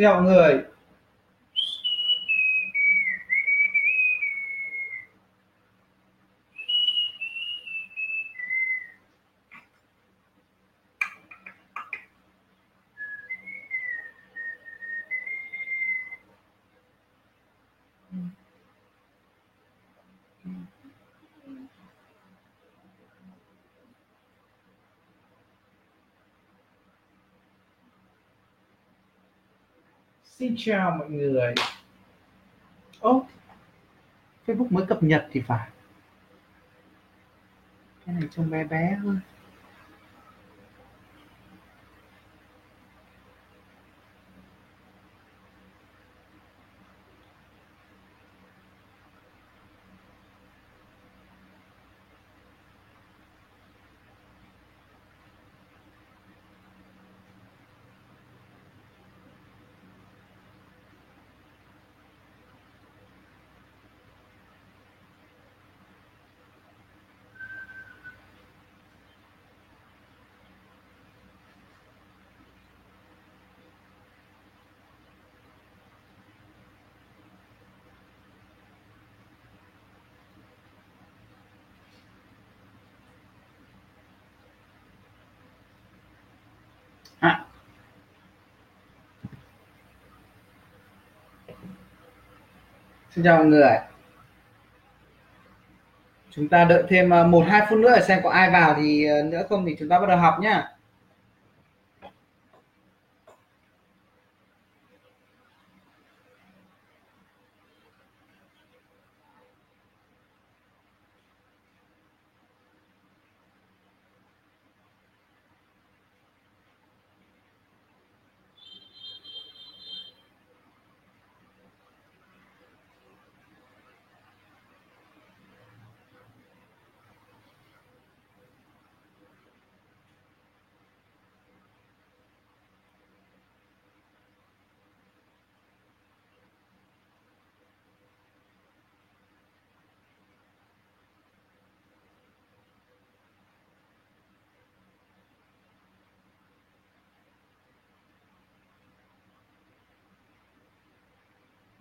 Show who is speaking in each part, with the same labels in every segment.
Speaker 1: Xin chào mọi người. Xin chào mọi người. Ô, Facebook mới cập nhật thì phải. Cái này trông bé bé thôi. À. Xin chào mọi người. Chúng ta đợi thêm à, một hai phút nữa để xem có ai vào thì à, nữa không thì chúng ta bắt đầu học nhá.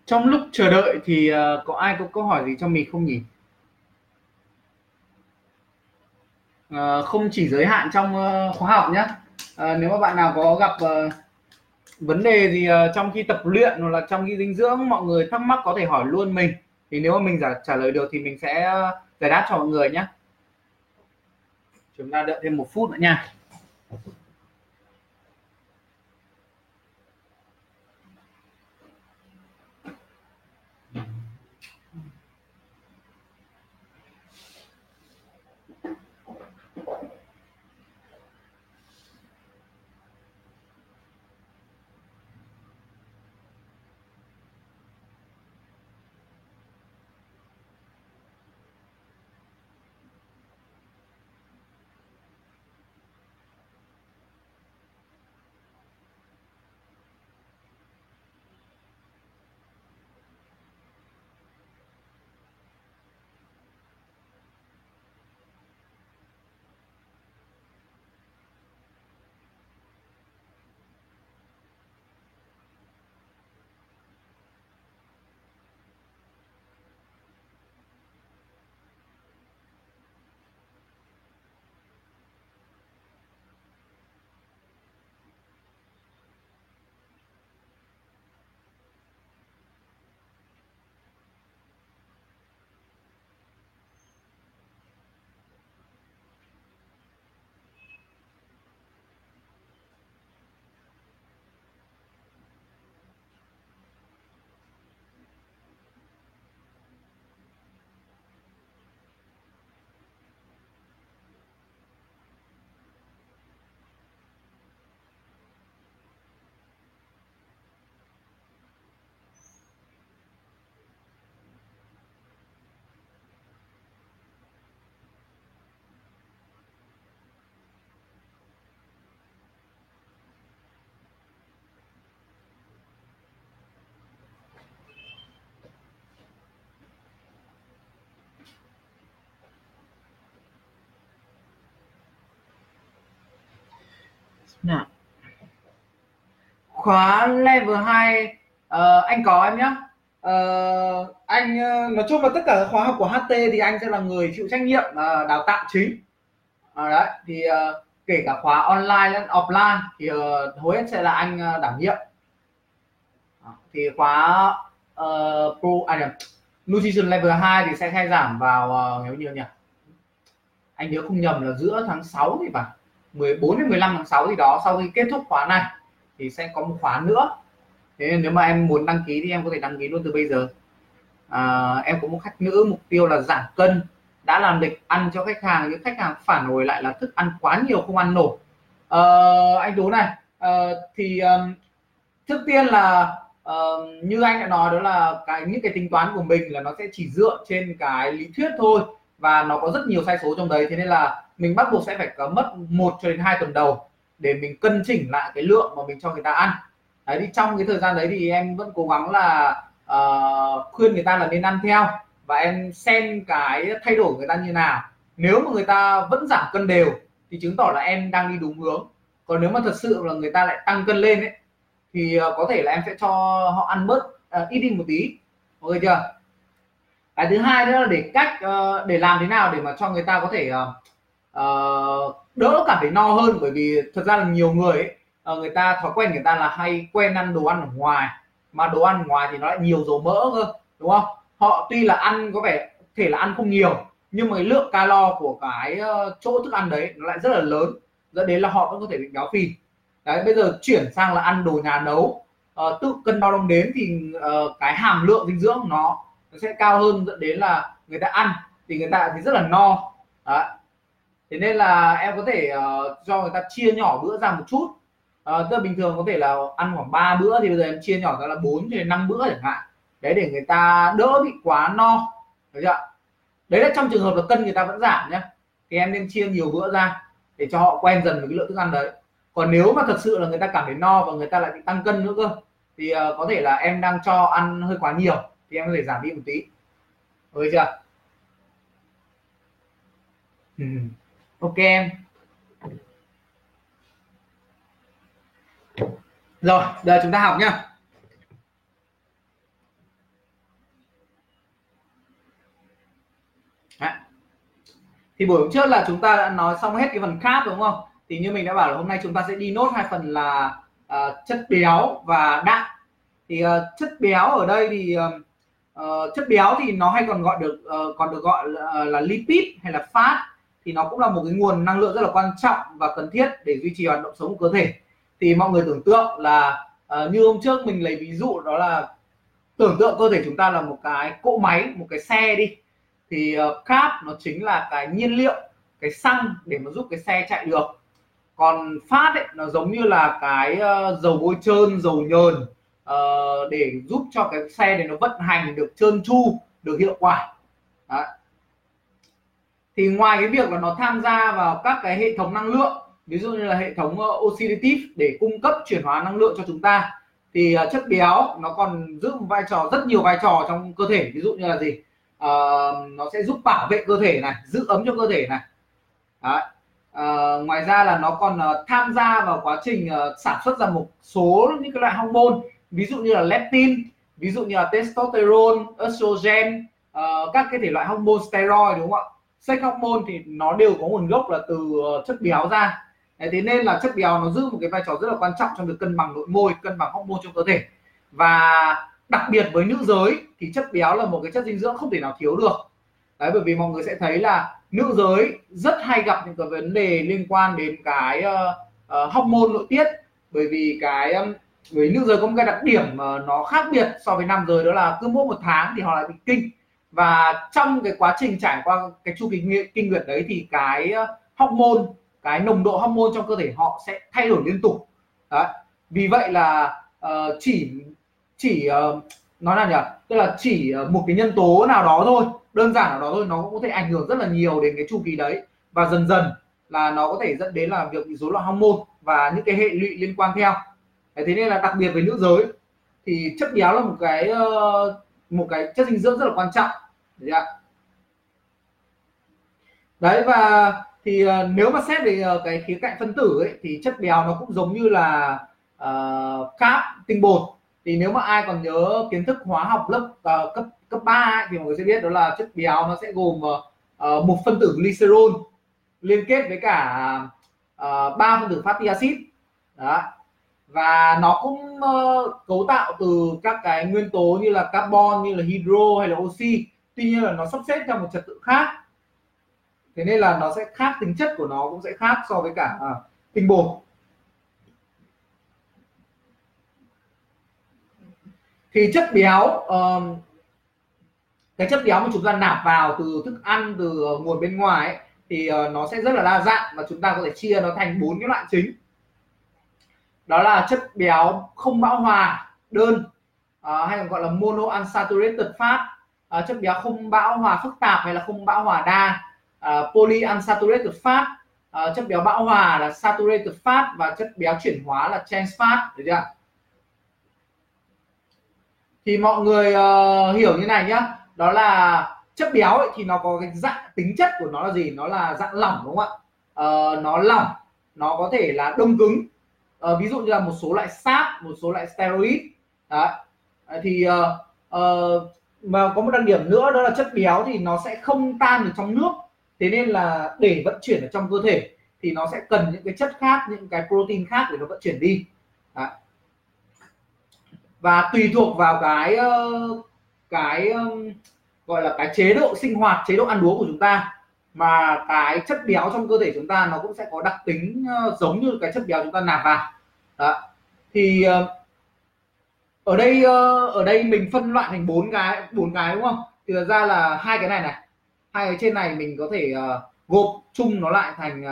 Speaker 1: Trong lúc chờ đợi thì ờ, có ai có câu hỏi gì cho mình không nhỉ? À, không chỉ giới hạn trong uh, khóa học nhé. À, nếu mà bạn nào có gặp uh, vấn đề gì uh, trong khi tập luyện hoặc là trong khi dinh dưỡng mọi người thắc mắc có thể hỏi luôn mình. Thì nếu mà mình trả, trả lời được thì mình sẽ uh, giải đáp cho mọi người nhé. Chúng ta đợi thêm một phút nữa nha. Nào. Khóa level 2 uh, ờ, anh có em nhé uh, ờ, anh uh, nói chung là tất cả các khóa học của HT thì anh sẽ là người chịu trách nhiệm uh, đào tạo chính. Uh, đấy thì uh, kể cả khóa online lẫn offline thì uh, hầu hết sẽ là anh uh, đảm nhiệm. Uh, thì khóa uh, pro à nutrition level 2 thì sẽ khai giảng vào uh, nếu như nhỉ? Anh nhớ không nhầm là giữa tháng 6 thì phải. 14 đến 15 tháng 6 thì đó sau khi kết thúc khóa này thì sẽ có một khóa nữa. Thế nên nếu mà em muốn đăng ký thì em có thể đăng ký luôn từ bây giờ. À, em có một khách nữ mục tiêu là giảm cân đã làm lịch ăn cho khách hàng những khách hàng phản hồi lại là thức ăn quá nhiều không ăn nổi. À, anh tú này à, thì um, trước tiên là uh, như anh đã nói đó là cái những cái tính toán của mình là nó sẽ chỉ dựa trên cái lý thuyết thôi và nó có rất nhiều sai số trong đấy. Thế nên là mình bắt buộc sẽ phải có mất một cho đến hai tuần đầu để mình cân chỉnh lại cái lượng mà mình cho người ta ăn. Đấy thì trong cái thời gian đấy thì em vẫn cố gắng là uh, khuyên người ta là nên ăn theo và em xem cái thay đổi người ta như nào. Nếu mà người ta vẫn giảm cân đều thì chứng tỏ là em đang đi đúng hướng. Còn nếu mà thật sự là người ta lại tăng cân lên ấy thì ờ, có thể là em sẽ cho họ ăn bớt uh, ít đi một tí. Ok chưa? Cái thứ hai nữa là để cách uh, để làm thế nào để mà cho người ta có thể uh, uh, đỡ cảm thấy no hơn bởi vì thật ra là nhiều người ấy, uh, người ta thói quen người ta là hay quen ăn đồ ăn ở ngoài. Mà đồ ăn ngoài thì nó lại nhiều dầu mỡ cơ đúng không? Họ tuy là ăn có vẻ thể là ăn không nhiều nhưng mà cái lượng calo của cái uh, chỗ thức ăn đấy nó lại rất là lớn dẫn đến là họ vẫn có thể bị béo phì. Đấy bây giờ chuyển sang là ăn đồ nhà nấu. Uh, tự cân đo đong đếm thì uh, cái hàm lượng dinh dưỡng nó nó sẽ cao hơn dẫn đến là người ta ăn thì người ta thì rất là no. Đấy thế nên là em có thể uh, cho người ta chia nhỏ bữa ra một chút. Uh, tức là bình thường có thể là ăn khoảng 3 bữa thì bây giờ em chia nhỏ ra là 4 đến 5 bữa chẳng hạn. Đấy để người ta đỡ bị quá no. Được chưa đấy là trong trường hợp là cân người ta vẫn giảm nhé thì em nên chia nhiều bữa ra để cho họ quen dần với cái lượng thức ăn đấy. Còn nếu mà thật sự là người ta cảm thấy no và người ta lại bị tăng cân nữa cơ thì uh, có thể là em đang cho ăn hơi quá nhiều thì em có thể giảm đi một tí. Được chưa ừ ok em. Rồi giờ chúng ta học nhá. Thì buổi hôm trước là chúng ta đã nói xong hết cái phần khác đúng không? Thì như mình đã bảo là hôm nay chúng ta sẽ đi nốt hai phần là uh, chất béo và đạm. Thì uh, chất béo ở đây thì uh, uh, chất béo thì nó hay còn gọi được uh, còn được gọi là, là lipid hay là fat thì nó cũng là một cái nguồn năng lượng rất là quan trọng và cần thiết để duy trì hoạt động sống của cơ thể. Thì mọi người tưởng tượng là uh, như hôm trước mình lấy ví dụ đó là tưởng tượng cơ thể chúng ta là một cái cỗ máy một cái xe đi. Thì ờ, uh, carb nó chính là cái nhiên liệu cái xăng để mà giúp cái xe chạy được. Còn phát ấy nó giống như là cái uh, dầu bôi trơn dầu nhờn uh, để giúp cho cái xe này nó vận hành được trơn tru được hiệu quả. Đấy thì ngoài cái việc là nó tham gia vào các cái hệ thống năng lượng ví dụ như là hệ thống ờ, oxidative để cung cấp chuyển hóa năng lượng cho chúng ta thì ờ, chất béo nó còn giữ một vai trò rất nhiều vai trò trong cơ thể. Ví dụ như là gì? Uh, nó sẽ giúp bảo vệ cơ thể này giữ ấm cho cơ thể này. Đấy. Uh, ngoài ra là nó còn uh, tham gia vào quá trình uh, sản xuất ra một số những cái loại hormone ví dụ như là leptin ví dụ như là testosterone estrogen uh, các cái thể loại hormone steroid đúng không ạ? Sex hormone thì nó đều có nguồn gốc là từ ờ, chất béo ra. Đấy, thế nên là chất béo nó giữ một cái vai trò rất là quan trọng trong việc cân bằng nội môi cân bằng hormone trong cơ thể. Và đặc biệt với nữ giới thì chất béo là một cái chất dinh dưỡng không thể nào thiếu được. Đấy bởi vì mọi người sẽ thấy là nữ giới rất hay gặp những cái vấn đề liên quan đến cái uh, uh, hormone nội tiết. Bởi vì cái um, người nữ giới có một cái đặc điểm mà nó khác biệt so với nam giới đó là cứ mỗi một tháng thì họ lại bị kinh và trong cái quá trình trải qua cái chu kỳ kinh nguyệt đấy thì cái ờ, hormone cái nồng độ hormone trong cơ thể họ sẽ thay đổi liên tục. Đấy. vì vậy là uh, chỉ chỉ uh, nói là nhỉ? Tức là chỉ một cái nhân tố nào đó thôi đơn giản nào đó thôi nó cũng có thể ảnh hưởng rất là nhiều đến cái chu kỳ đấy. Và dần dần là nó có thể dẫn đến là việc bị rối loạn hormone và những cái hệ lụy liên quan theo. Thế nên là đặc biệt với nữ giới thì chất béo là một cái uh, một cái chất dinh dưỡng rất là quan trọng. Đấy ạ. Đấy và thì ờ, nếu mà xét về ờ, cái khía cạnh phân tử ấy, thì chất béo nó cũng giống như là ờ, uh, cáp tinh bột. Thì nếu mà ai còn nhớ kiến thức hóa học lớp uh, cấp cấp 3 ấy, thì mọi người sẽ biết đó là chất béo nó sẽ gồm uh, một phân tử glycerol liên kết với cả ba uh, phân tử fatty acid. Đó và nó cũng uh, cấu tạo từ các cái nguyên tố như là carbon như là hydro hay là oxy. Tuy nhiên là nó sắp xếp theo một trật tự khác. Thế nên là nó sẽ khác tính chất của nó cũng sẽ khác so với cả uh, tinh bột. Thì chất béo uh, cái chất béo mà chúng ta nạp vào từ thức ăn từ nguồn bên ngoài ấy, thì uh, nó sẽ rất là đa dạng và chúng ta có thể chia nó thành bốn cái loại chính đó là chất béo không bão hòa đơn à, hay còn gọi là mono unsaturated fat. À, chất béo không bão hòa phức tạp hay là không bão hòa đa. À, polyunsaturated fat à, chất béo bão hòa là saturated fat và chất béo chuyển hóa là trans fat được chưa thì mọi người uh, hiểu như này nhá. Đó là chất béo ấy, thì nó có cái dạng tính chất của nó là gì? Nó là dạng lỏng đúng không ạ? Uh, nó lỏng nó có thể là đông cứng à, ví dụ như là một số loại sáp một số loại steroid. Đó thì uh, uh, mà có một đặc điểm nữa đó là chất béo thì nó sẽ không tan được trong nước. Thế nên là để vận chuyển ở trong cơ thể thì nó sẽ cần những cái chất khác những cái protein khác để nó vận chuyển đi. Đó. và tùy thuộc vào cái cái gọi là cái chế độ sinh hoạt chế độ ăn uống của chúng ta mà cái chất béo trong cơ thể chúng ta nó cũng sẽ có đặc tính ờ, giống như cái chất béo chúng ta nạp vào. Đó. thì ờ, ở đây ờ, ở đây mình phân loại thành bốn cái bốn cái đúng không? Thì thật ra là hai cái này này, hai cái trên này mình có thể gộp chung nó lại thành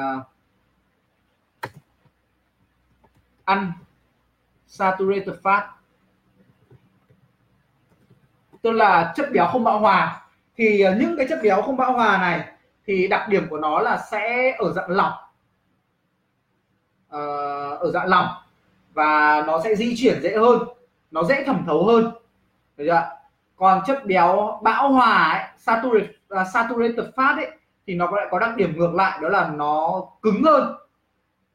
Speaker 1: ăn saturated fat. Tức là chất béo không bão hòa. Thì những cái chất béo không bão hòa này thì đặc điểm của nó là sẽ ở dạng lỏng. Ờ, ở dạng lỏng. Và nó sẽ di chuyển dễ hơn. Nó dễ thẩm thấu hơn. Được chưa còn chất béo bão hòa ấy, saturated, uh, à, saturated fat ấy thì nó lại có đặc điểm ngược lại đó là nó cứng hơn.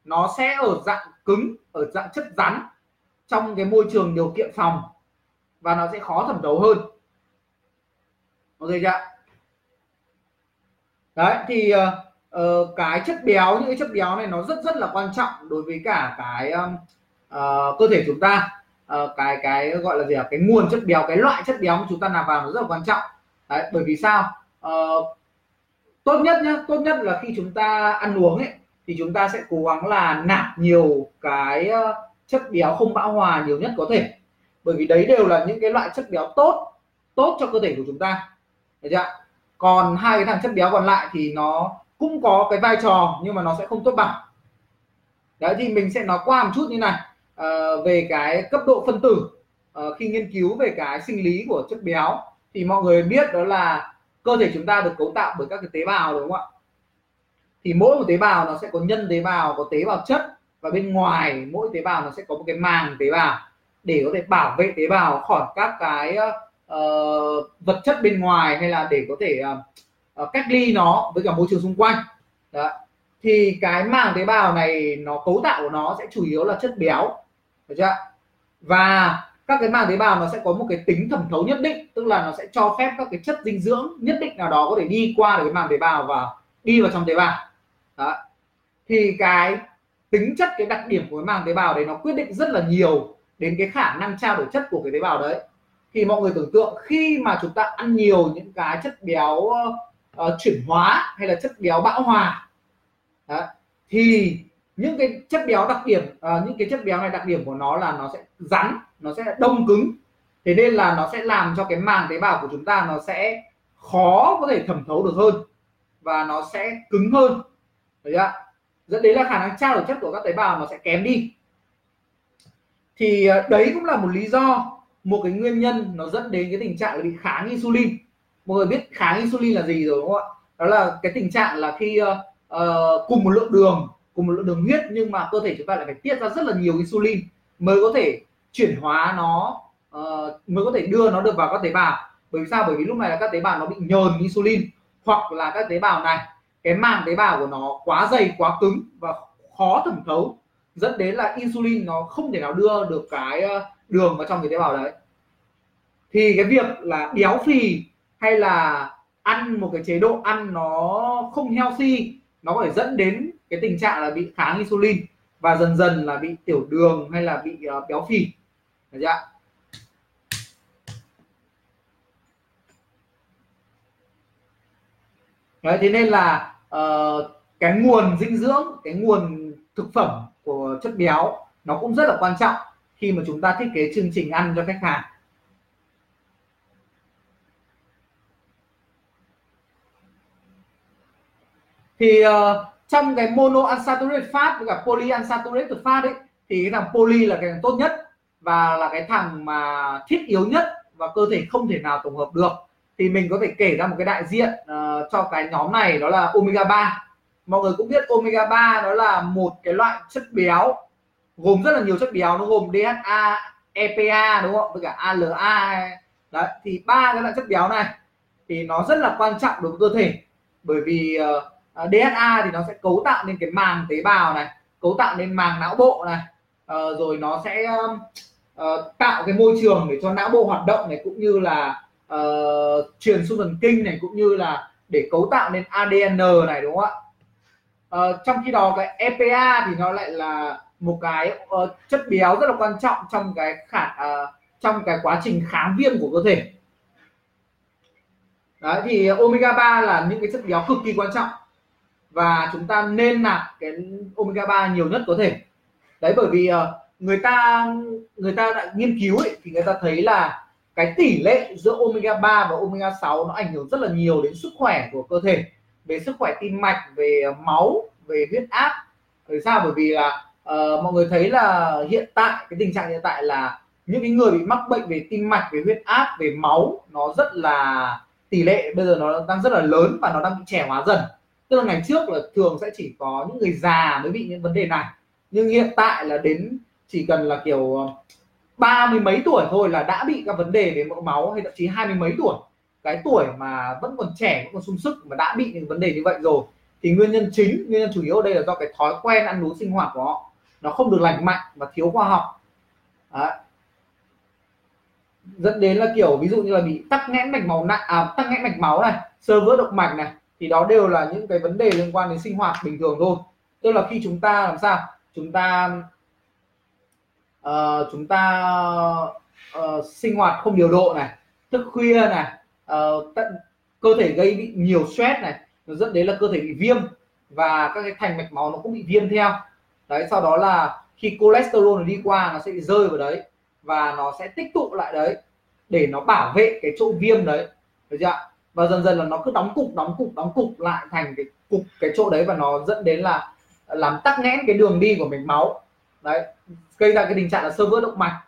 Speaker 1: Nó sẽ ở dạng cứng ở dạng chất rắn trong cái môi trường điều kiện phòng và nó sẽ khó thẩm thấu hơn. Ok chưa đấy thì uh, cái chất béo những cái chất béo này nó rất rất là quan trọng đối với cả cái um, uh, cơ thể chúng ta. Uh, cái cái gọi là gì à cái nguồn chất béo cái loại chất béo mà chúng ta nạp vào nó rất là quan trọng. Đấy bởi vì sao? Uh, tốt nhất nhá tốt nhất là khi chúng ta ăn uống ấy thì chúng ta sẽ cố gắng là nạp nhiều cái chất béo không bão hòa nhiều nhất có thể. Bởi vì đấy đều là những cái loại chất béo tốt tốt cho cơ thể của chúng ta. Được chưa còn hai cái thằng chất béo còn lại thì nó cũng có cái vai trò nhưng mà nó sẽ không tốt bằng. Đấy thì mình sẽ nói qua một chút như này. À, về cái cấp độ phân tử à, khi nghiên cứu về cái sinh lý của chất béo thì mọi người biết đó là cơ thể chúng ta được cấu tạo bởi các cái tế bào đúng không ạ? Thì mỗi một tế bào nó sẽ có nhân tế bào có tế bào chất và bên ngoài mỗi tế bào nó sẽ có một cái màng tế bào để có thể bảo vệ tế bào khỏi các cái ờ, uh, vật chất bên ngoài hay là để có thể uh, uh, cách ly nó với cả môi trường xung quanh. Đó. thì cái màng tế bào này nó cấu tạo của nó sẽ chủ yếu là chất béo. Được chưa và các cái màng tế bào nó sẽ có một cái tính thẩm thấu nhất định tức là nó sẽ cho phép các cái chất dinh dưỡng nhất định nào đó có thể đi qua được cái màng tế bào và đi vào trong tế bào. Đó. thì cái tính chất cái đặc điểm của cái màng tế bào đấy nó quyết định rất là nhiều đến cái khả năng trao đổi chất của cái tế bào đấy thì mọi người tưởng tượng khi mà chúng ta ăn nhiều những cái chất béo uh, chuyển hóa hay là chất béo bão hòa đó, thì những cái chất béo đặc điểm uh, những cái chất béo này đặc điểm của nó là nó sẽ rắn nó sẽ đông cứng. Thế nên là nó sẽ làm cho cái màng tế bào của chúng ta nó sẽ khó có thể thẩm thấu được hơn và nó sẽ cứng hơn. Đấy ạ. Dẫn đến là khả năng trao đổi chất của các tế bào nó sẽ kém đi. Thì đấy cũng là một lý do một cái nguyên nhân nó dẫn đến cái tình trạng là bị kháng insulin. Mọi người biết kháng insulin là gì rồi đúng không ạ? Đó là cái tình trạng là khi uh, uh, cùng một lượng đường cùng một lượng đường huyết nhưng mà cơ thể chúng ta lại phải tiết ra rất là nhiều insulin mới có thể chuyển hóa nó uh, mới có thể đưa nó được vào các tế bào. Bởi vì sao? Bởi vì lúc này là các tế bào nó bị nhờn insulin hoặc là các tế bào này cái màng tế bào của nó quá dày quá cứng và khó thẩm thấu dẫn đến là insulin nó không thể nào đưa được cái đường vào trong cái tế bào đấy. Thì cái việc là béo phì hay là ăn một cái chế độ ăn nó không healthy nó có thể dẫn đến cái tình trạng là bị kháng insulin và dần dần là bị tiểu đường hay là bị uh, béo phì. Được chưa Đấy, thế nên là uh, cái nguồn dinh dưỡng cái nguồn thực phẩm của chất béo nó cũng rất là quan trọng khi mà chúng ta thiết kế chương trình ăn cho khách hàng. Thì uh, trong cái mono unsaturated fat với cả poly unsaturated fat ấy thì cái thằng poly là cái thằng tốt nhất và là cái thằng mà thiết yếu nhất và cơ thể không thể nào tổng hợp được. Thì mình có thể kể ra một cái đại diện uh, cho cái nhóm này đó là omega 3 mọi người cũng biết omega 3 đó là một cái loại chất béo gồm rất là nhiều chất béo nó gồm DHA EPA đúng không? Với cả ALA đấy thì ba cái loại chất béo này thì nó rất là quan trọng đối với cơ thể. Bởi vì ờ, à, uh, DHA thì nó sẽ cấu tạo nên cái màng tế bào này cấu tạo nên màng não bộ này. Uh, rồi nó sẽ uh, tạo cái môi trường để cho não bộ hoạt động này cũng như là uh, truyền xung thần kinh này cũng như là để cấu tạo nên ADN này đúng không ạ? Uh, trong khi đó cái EPA thì nó lại là một cái uh, chất béo rất là quan trọng trong cái khả uh, trong cái quá trình kháng viêm của cơ thể. Đấy thì omega 3 là những cái chất béo cực kỳ quan trọng và chúng ta nên nạp cái omega 3 nhiều nhất có thể. Đấy bởi vì uh, người ta người ta đã nghiên cứu ấy, thì người ta thấy là cái tỷ lệ giữa omega 3 và omega 6 nó ảnh hưởng rất là nhiều đến sức khỏe của cơ thể về sức khỏe tim mạch về máu về huyết áp. Bởi sao? Bởi vì là uh, mọi người thấy là hiện tại cái tình trạng hiện tại là những cái người bị mắc bệnh về tim mạch về huyết áp về máu nó rất là tỷ lệ bây giờ nó đang rất là lớn và nó đang bị trẻ hóa dần. Tức là ngày trước là thường sẽ chỉ có những người già mới bị những vấn đề này. Nhưng hiện tại là đến chỉ cần là kiểu ờ, ba mươi mấy tuổi thôi là đã bị các vấn đề về mỡ máu hay thậm chí hai mươi mấy tuổi. Cái tuổi mà vẫn còn trẻ vẫn còn sung sức mà đã bị những vấn đề như vậy rồi. Thì nguyên nhân chính nguyên nhân chủ yếu ở đây là do cái thói quen ăn uống sinh hoạt của họ nó không được lành mạnh và thiếu khoa học. Đấy. dẫn đến là kiểu ví dụ như là bị tắc nghẽn mạch máu nặng à, tắc nghẽn mạch máu này sơ vữa động mạch này thì đó đều là những cái vấn đề liên quan đến sinh hoạt bình thường thôi. Tức là khi chúng ta làm sao? Chúng ta uh, chúng ta uh, sinh hoạt không điều độ này thức khuya này uh, tận, cơ thể gây bị nhiều stress này nó dẫn đến là cơ thể bị viêm và các cái thành mạch máu nó cũng bị viêm theo đấy, sau đó là khi cholesterol nó đi qua, nó sẽ rơi vào đấy và nó sẽ tích tụ lại đấy để nó bảo vệ cái chỗ viêm đấy. Được chưa và dần dần là nó cứ đóng cục đóng cục đóng cục lại thành cái cục, cái chỗ đấy và nó dẫn đến là làm tắc nghẽn cái đường đi của mạch máu. Đấy, gây ra cái tình trạng là sơ vữa động mạch.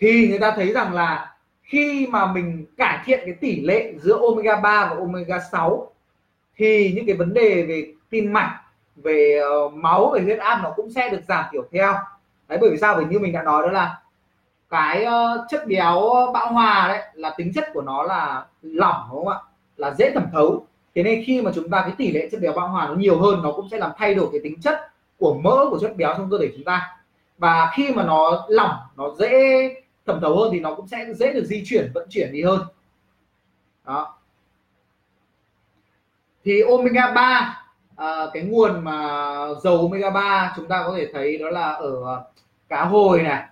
Speaker 1: Thì người ta thấy rằng là khi mà mình cải thiện cái tỷ lệ giữa omega 3 và omega 6 thì những cái vấn đề về tim mạch về uh, máu về huyết áp nó cũng sẽ được giảm thiểu theo. Đấy bởi vì sao? Bởi như mình đã nói đó là cái uh, chất béo bão hòa đấy là tính chất của nó là lỏng đúng không ạ? Là dễ thẩm thấu. Thế nên khi mà chúng ta cái tỷ lệ chất béo bão hòa nó nhiều hơn nó cũng sẽ làm thay đổi cái tính chất của mỡ của chất béo trong cơ thể chúng ta. Và khi mà nó lỏng nó dễ thẩm thấu hơn thì nó cũng sẽ dễ được di chuyển vận chuyển đi hơn. Đó. Thì omega 3 à, cái nguồn mà dầu omega 3 chúng ta có thể thấy đó là ở ờ, cá hồi này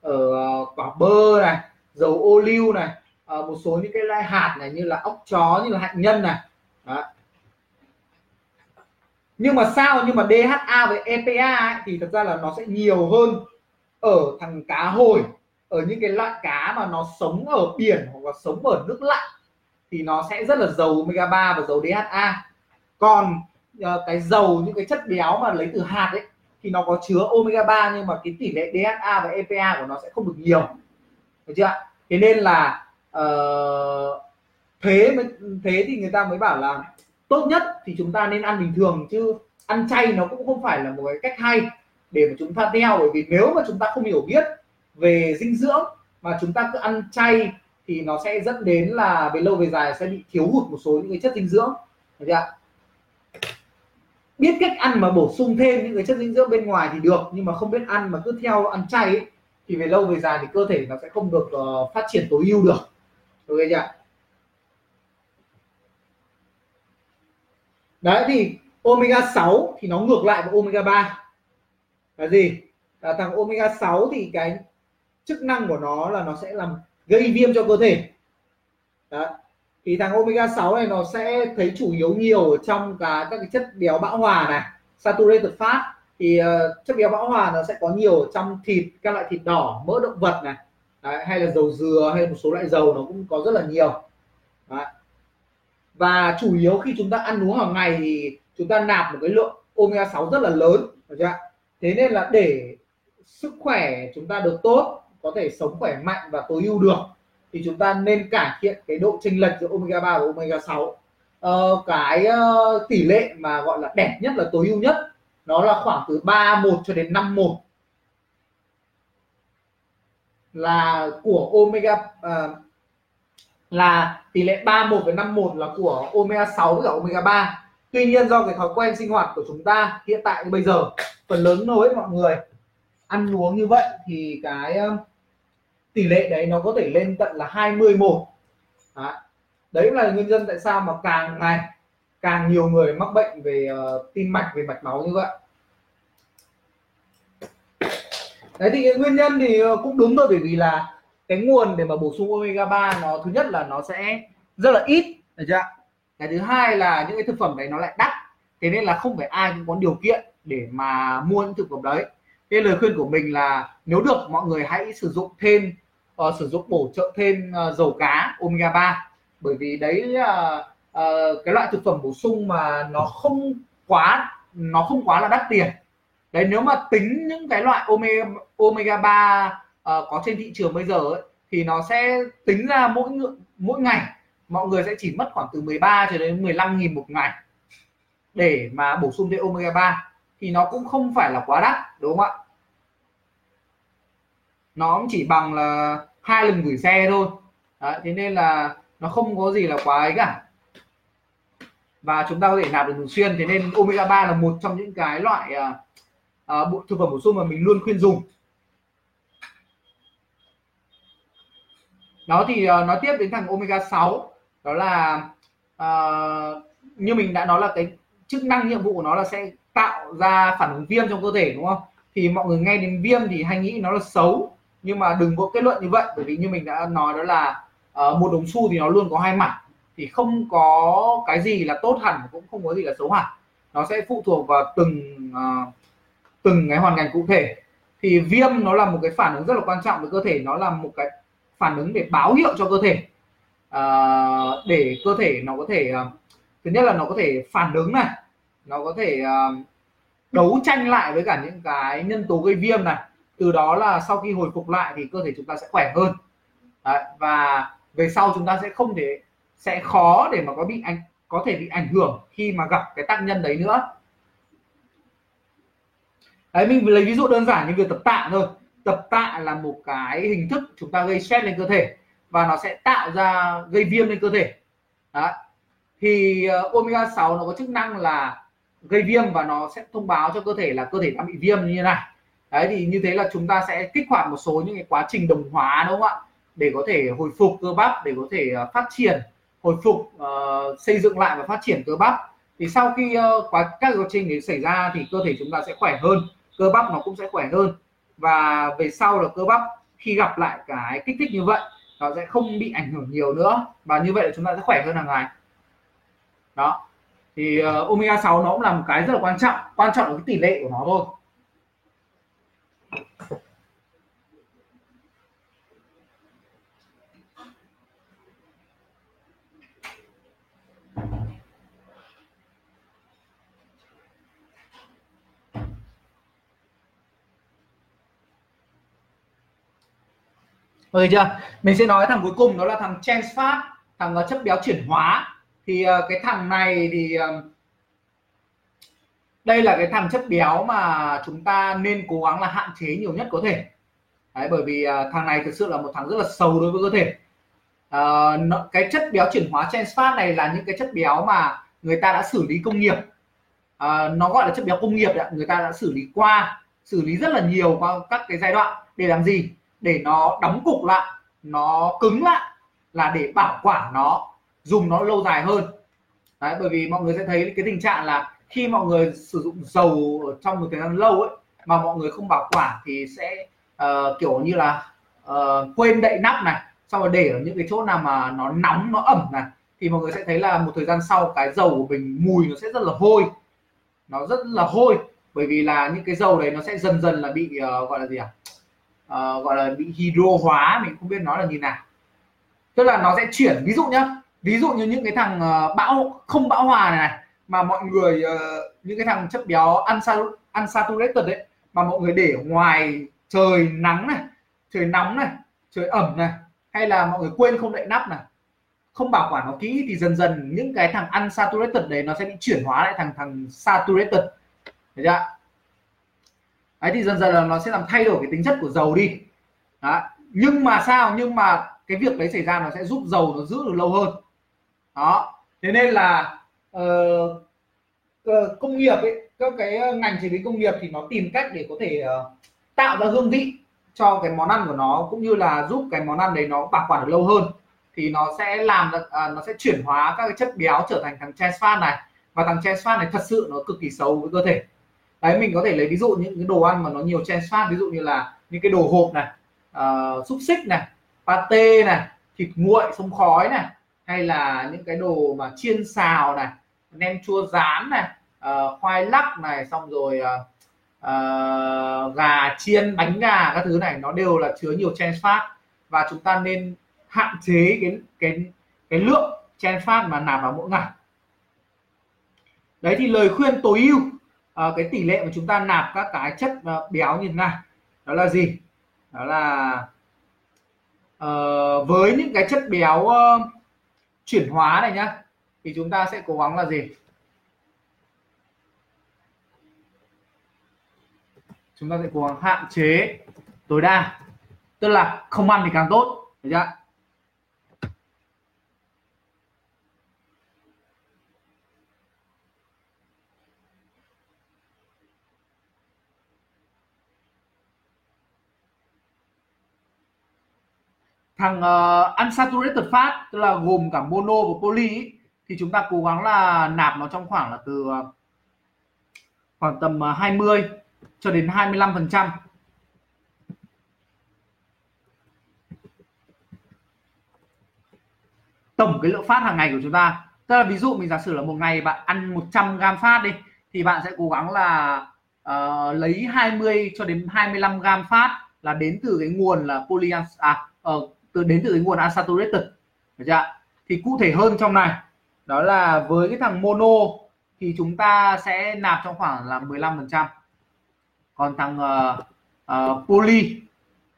Speaker 1: ở ờ, quả bơ này dầu ô liu này à, một số những cái loại hạt này như là ốc chó như là hạnh nhân này Đó. nhưng mà sao nhưng mà DHA với EPA ấy, thì thật ra là nó sẽ nhiều hơn ở thằng cá hồi ở những cái loại cá mà nó sống ở biển hoặc là sống ở nước lạnh thì nó sẽ rất là giàu omega 3 và giàu DHA còn Ờ, cái dầu những cái chất béo mà lấy từ hạt ấy thì nó có chứa omega 3 nhưng mà cái tỷ lệ DHA và EPA của nó sẽ không được nhiều. Được chưa thế nên là uh, thế mới thế thì người ta mới bảo là tốt nhất thì chúng ta nên ăn bình thường chứ ăn chay nó cũng không phải là một cái cách hay để mà chúng ta theo bởi vì nếu mà chúng ta không hiểu biết về dinh dưỡng mà chúng ta cứ ăn chay thì nó sẽ dẫn đến là về lâu về dài sẽ bị thiếu hụt một số những cái chất dinh dưỡng. Được chưa biết cách ăn mà bổ sung thêm những cái chất dinh dưỡng bên ngoài thì được nhưng mà không biết ăn mà cứ theo ăn chay ấy, thì về lâu về dài thì cơ thể nó sẽ không được uh, phát triển tối ưu được. Ok chưa đấy thì omega 6 thì nó ngược lại với omega 3 là gì? Là thằng omega 6 thì cái chức năng của nó là nó sẽ làm gây viêm cho cơ thể. Đấy thì thằng omega 6 này nó sẽ thấy chủ yếu nhiều ở trong cả các cái chất béo bão hòa này saturated fat. Thì uh, chất béo bão hòa nó sẽ có nhiều ở trong thịt các loại thịt đỏ mỡ động vật này. Đấy, hay là dầu dừa hay một số loại dầu nó cũng có rất là nhiều. Đấy. và chủ yếu khi chúng ta ăn uống hàng ngày thì chúng ta nạp một cái lượng omega 6 rất là lớn được chưa thế nên là để sức khỏe chúng ta được tốt có thể sống khỏe mạnh và tối ưu được thì chúng ta nên cải thiện cái độ chênh lệch giữa omega 3 và omega 6 ờ, cái uh, tỷ lệ mà gọi là đẹp nhất là tối ưu nhất nó là khoảng từ 31 cho đến 51 là của omega uh, là tỷ lệ 31 với 51 là của omega 6 với cả omega 3 tuy nhiên do cái thói quen sinh hoạt của chúng ta hiện tại bây giờ phần lớn đối mọi người ăn uống như vậy thì cái uh, tỷ lệ đấy nó có thể lên tận là 21 đấy, đấy là nguyên nhân tại sao mà càng ngày càng nhiều người mắc bệnh về uh, tim mạch về mạch máu như vậy. Đấy thì cái nguyên nhân thì ờ, cũng đúng thôi bởi vì là cái nguồn để mà bổ sung omega 3 nó thứ nhất là nó sẽ rất là ít được chưa cái thứ hai là những cái thực phẩm đấy nó lại đắt thế nên là không phải ai cũng có điều kiện để mà mua những thực phẩm đấy cái lời khuyên của mình là nếu được mọi người hãy sử dụng thêm uh, sử dụng bổ trợ thêm uh, dầu cá omega 3 bởi vì đấy là uh, cái loại thực phẩm bổ sung mà nó không quá nó không quá là đắt tiền. Đấy nếu mà tính những cái loại omega omega 3 uh, có trên thị trường bây giờ ấy, thì nó sẽ tính ra mỗi mỗi ngày mọi người sẽ chỉ mất khoảng từ 13 cho đến 15 nghìn một ngày để mà bổ sung thêm omega 3 thì nó cũng không phải là quá đắt đúng không ạ? Nó cũng chỉ bằng là hai lần gửi xe thôi. Đấy, thế nên là nó không có gì là quá ấy cả. Và chúng ta có thể nạp được thường xuyên thế nên omega 3 là một trong những cái loại à, uh, thực phẩm bổ sung mà mình luôn khuyên dùng. Đó thì à, nói tiếp đến thằng omega 6 đó là à, như mình đã nói là cái chức năng nhiệm vụ của nó là sẽ tạo ra phản ứng viêm trong cơ thể đúng không? Thì mọi người nghe đến viêm thì hay nghĩ nó là xấu nhưng mà đừng có kết luận như vậy bởi vì như mình đã nói đó là uh, một đồng xu thì nó luôn có hai mặt. Thì không có cái gì là tốt hẳn cũng không có gì là xấu hẳn. Nó sẽ phụ thuộc vào từng uh, từng cái hoàn cảnh cụ thể. Thì viêm nó là một cái phản ứng rất là quan trọng với cơ thể nó là một cái phản ứng để báo hiệu cho cơ thể. Uh, để cơ thể nó có thể uh, thứ nhất là nó có thể phản ứng này nó có thể uh, đấu tranh lại với cả những cái nhân tố gây viêm này từ đó là sau khi hồi phục lại thì cơ thể chúng ta sẽ khỏe hơn. Đấy, và về sau chúng ta sẽ không thể sẽ khó để mà có bị ảnh có thể bị ảnh hưởng khi mà gặp cái tác nhân đấy nữa. Đấy mình lấy ví dụ đơn giản như việc tập tạ thôi. Tập tạ là một cái hình thức chúng ta gây stress lên cơ thể và nó sẽ tạo ra gây viêm lên cơ thể. Đó. thì uh, omega 6 nó có chức năng là gây viêm và nó sẽ thông báo cho cơ thể là cơ thể đang bị viêm như thế này đấy thì như thế là chúng ta sẽ kích hoạt một số những cái quá trình đồng hóa đúng không ạ? Để có thể hồi phục cơ bắp để có thể ờ, phát triển hồi phục uh, xây dựng lại và phát triển cơ bắp. Thì sau khi uh, quá các quá trình đấy xảy ra thì cơ thể chúng ta sẽ khỏe hơn cơ bắp nó cũng sẽ khỏe hơn. Và về sau là cơ bắp khi gặp lại cái kích thích như vậy nó sẽ không bị ảnh hưởng nhiều nữa. Và như vậy là chúng ta sẽ khỏe hơn hàng ngày. Đó. Thì uh, omega 6 nó cũng là một cái rất là quan trọng quan trọng là cái tỷ lệ của nó thôi. Ok chưa? Mình sẽ nói thằng cuối cùng đó là thằng trans fat, thằng ờ, chất béo chuyển hóa. Thì uh, cái thằng này thì uh, đây là cái thằng chất béo mà chúng ta nên cố gắng là hạn chế nhiều nhất có thể. Đấy, bởi vì uh, thằng này thực sự là một thằng rất là sâu đối với cơ thể. Uh, nó, cái chất béo chuyển hóa trans fat này là những cái chất béo mà người ta đã xử lý công nghiệp. nó gọi là chất béo công nghiệp đấy người ta đã xử lý qua xử lý rất là nhiều qua các cái giai đoạn để làm gì để nó đóng cục lại nó cứng lại là để bảo quản nó dùng nó lâu dài hơn. Đấy bởi vì mọi người sẽ thấy cái tình trạng là khi mọi người sử dụng dầu trong một thời gian lâu ấy mà mọi người không bảo quản thì sẽ uh, kiểu như là uh, quên đậy nắp này xong rồi để ở những cái chỗ nào mà nó nóng nó ẩm này thì mọi người sẽ thấy là một thời gian sau cái dầu của mình mùi nó sẽ rất là hôi. Nó rất là hôi bởi vì là những cái dầu đấy nó sẽ dần dần là bị uh, gọi là gì à uh, gọi là bị hydro hóa mình không biết nói là như nào. Tức là nó sẽ chuyển ví dụ nhá ví dụ như những cái thằng uh, bão không bão hòa này, này mà mọi người uh, những cái thằng chất béo unsaturated đấy mà mọi người để ngoài trời nắng này trời nóng này trời ẩm này hay là mọi người quên không đậy nắp này không bảo quản nó kỹ thì dần dần những cái thằng unsaturated đấy nó sẽ bị chuyển hóa lại thành thằng saturated. Đấy chưa đấy thì dần dần là nó sẽ làm thay đổi cái tính chất của dầu đi. Đó. nhưng mà sao? Nhưng mà cái việc đấy xảy ra nó sẽ giúp dầu nó giữ được lâu hơn. Đó. Thế nên là uh, công nghiệp ấy các cái ngành chế biến công nghiệp thì nó tìm cách để có thể uh, tạo ra hương vị cho cái món ăn của nó cũng như là giúp cái món ăn đấy nó bảo quản được lâu hơn. Thì nó sẽ làm uh, nó sẽ chuyển hóa các cái chất béo trở thành thằng trans fat này. Và thằng trans fat này thật sự nó cực kỳ xấu với cơ thể đấy mình có thể lấy ví dụ những cái đồ ăn mà nó nhiều trans fat ví dụ như là những cái đồ hộp này uh, xúc xích này pate này thịt nguội sông khói này hay là những cái đồ mà chiên xào này nem chua rán này uh, khoai lắc này xong rồi uh, uh, gà chiên bánh gà các thứ này nó đều là chứa nhiều trans fat và chúng ta nên hạn chế cái cái cái lượng trans fat mà nạp vào mỗi ngày. Đấy thì lời khuyên tối ưu à, cái tỷ lệ mà chúng ta nạp các cái chất ờ, béo như thế này đó là gì? Đó là uh, với những cái chất béo uh, chuyển hóa này nhá thì chúng ta sẽ cố gắng là gì? Chúng ta sẽ cố gắng hạn chế tối đa tức là không ăn thì càng tốt được chưa thằng uh, unsaturated fat tức là gồm cả mono và poly ý, thì chúng ta cố gắng là nạp nó trong khoảng là từ uh, khoảng tầm ờ, uh, 20 cho đến 25 phần trăm. Tổng cái lượng phát hàng ngày của chúng ta. Tức là ví dụ mình giả sử là một ngày bạn ăn 100 gram phát đi thì bạn sẽ cố gắng là uh, lấy 20 cho đến 25 gram phát là đến từ cái nguồn là poly à, uh, từ đến từ cái nguồn unsaturated được chưa thì cụ thể hơn trong này đó là với cái thằng mono thì chúng ta sẽ nạp trong khoảng là 15 phần trăm. Còn thằng uh, uh, poly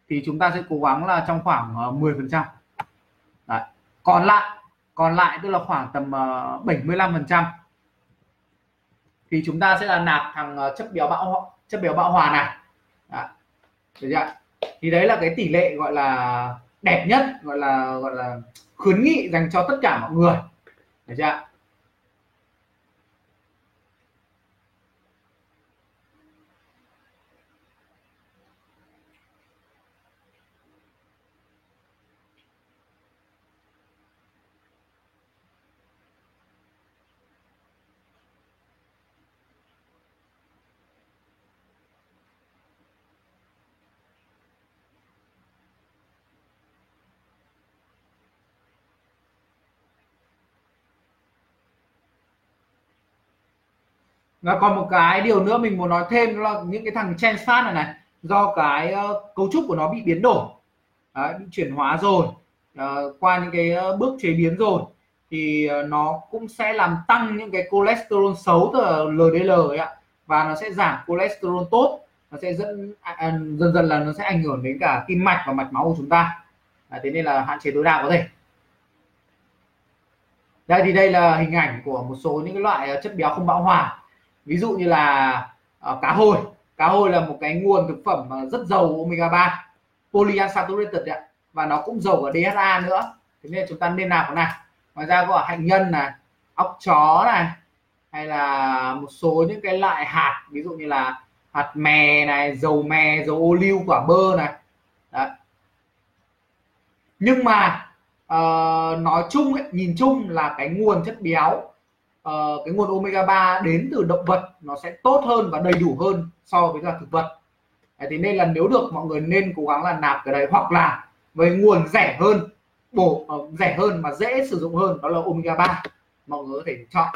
Speaker 1: thì chúng ta sẽ cố gắng là trong khoảng ờ, uh, 10 phần trăm. Còn lại còn lại tức là khoảng tầm uh, 75 phần trăm thì chúng ta sẽ là nạp thằng uh, chất béo bão chất béo bão hòa này. Đó. được chưa thì đấy là cái tỷ lệ gọi là đẹp nhất, gọi là gọi là khuyến nghị dành cho tất cả mọi người. Được chưa và còn một cái điều nữa mình muốn nói thêm là những cái thằng chen fat này này do cái uh, cấu trúc của nó bị biến đổi. Đấy, bị chuyển hóa rồi. Uh, qua những cái uh, bước chế biến rồi thì uh, nó cũng sẽ làm tăng những cái cholesterol xấu từ LDL ấy ạ. Và nó sẽ giảm cholesterol tốt nó sẽ dẫn à, à, dần dần là nó sẽ ảnh hưởng đến cả tim mạch và mạch máu của chúng ta. À, thế nên là hạn chế tối đa có thể. Đây thì đây là hình ảnh của một số những cái loại chất béo không bão hòa ví dụ như là uh, cá hồi. Cá hồi là một cái nguồn thực phẩm mà rất giàu omega 3 polyunsaturated ạ. Và nó cũng giàu ở DHA nữa. Thế nên chúng ta nên làm cái này. Ngoài ra có hạnh nhân này ốc chó này hay là một số những cái loại hạt ví dụ như là hạt mè này dầu mè dầu ô liu quả bơ này. Đấy. nhưng mà uh, nói chung ấy, nhìn chung là cái nguồn chất béo uh, cái nguồn omega 3 đến từ động vật nó sẽ tốt hơn và đầy đủ hơn so với cả thực vật. Đấy, thế nên là nếu được mọi người nên cố gắng là nạp cái đấy hoặc là với nguồn rẻ hơn bổ uh, rẻ hơn mà dễ sử dụng hơn đó là omega 3 mọi người có thể chọn.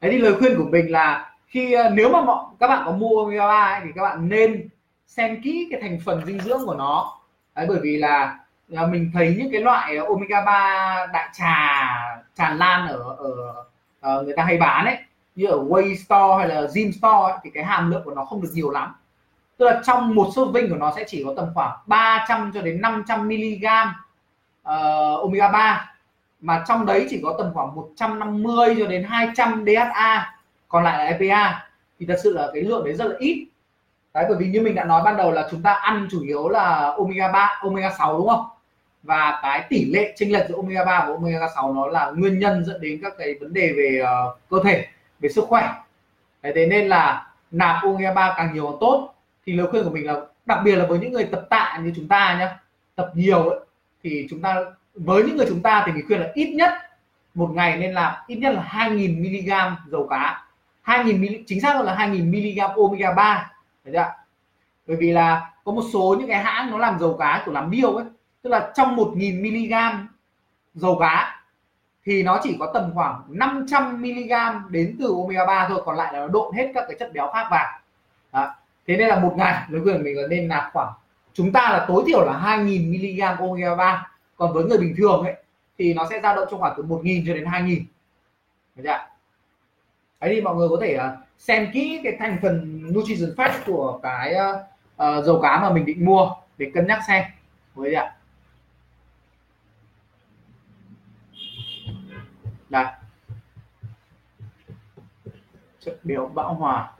Speaker 1: Đấy thì lời khuyên của mình là khi ờ, nếu mà mọi các bạn có mua omega 3 ấy, thì các bạn nên xem kỹ cái thành phần dinh dưỡng của nó. Đấy, bởi vì là Ờ, mình thấy những cái loại omega 3 đại trà tràn lan ở ở, ở người ta hay bán ấy như ở Way Store hay là Gym Store ấy, thì cái hàm lượng của nó không được nhiều lắm. Tức là trong một số vinh của nó sẽ chỉ có tầm khoảng 300 cho đến 500 mg uh, omega 3 mà trong đấy chỉ có tầm khoảng 150 cho đến 200 DHA còn lại là EPA thì thật sự là cái lượng đấy rất là ít. Đấy bởi vì như mình đã nói ban đầu là chúng ta ăn chủ yếu là omega 3 omega 6 đúng không? Và cái tỷ lệ chênh lệch giữa omega 3 và omega 6 nó là nguyên nhân dẫn đến các cái vấn đề về uh, cơ thể về sức khỏe. Đấy, thế nên là nạp omega 3 càng nhiều càng tốt. Thì lời khuyên của mình là đặc biệt là với những người tập tạ như chúng ta nhé tập nhiều ấy, thì chúng ta với những người chúng ta thì mình khuyên là ít nhất một ngày nên làm ít nhất là 2.000 mg dầu cá. 2.000 chính xác là 2.000 mg omega 3 Đấy chưa? bởi vì là có một số những cái hãng nó làm dầu cá của làm điêu ấy tức là trong 1.000 mg dầu cá thì nó chỉ có tầm khoảng 500 mg đến từ omega 3 thôi còn lại là nó độn hết các cái chất béo khác vào Đó. thế nên là một ngày lời khuyên mình là nên nạp khoảng chúng ta là tối thiểu là 2.000 mg omega 3 còn với người bình thường ấy thì nó sẽ dao động trong khoảng từ 1.000 cho đến 2.000 được chưa? ấy thì mọi người có thể à, xem kỹ cái thành phần nutrition fact của cái uh, dầu cá mà mình định mua để cân nhắc xem được ạ đây. Chất béo bão hòa.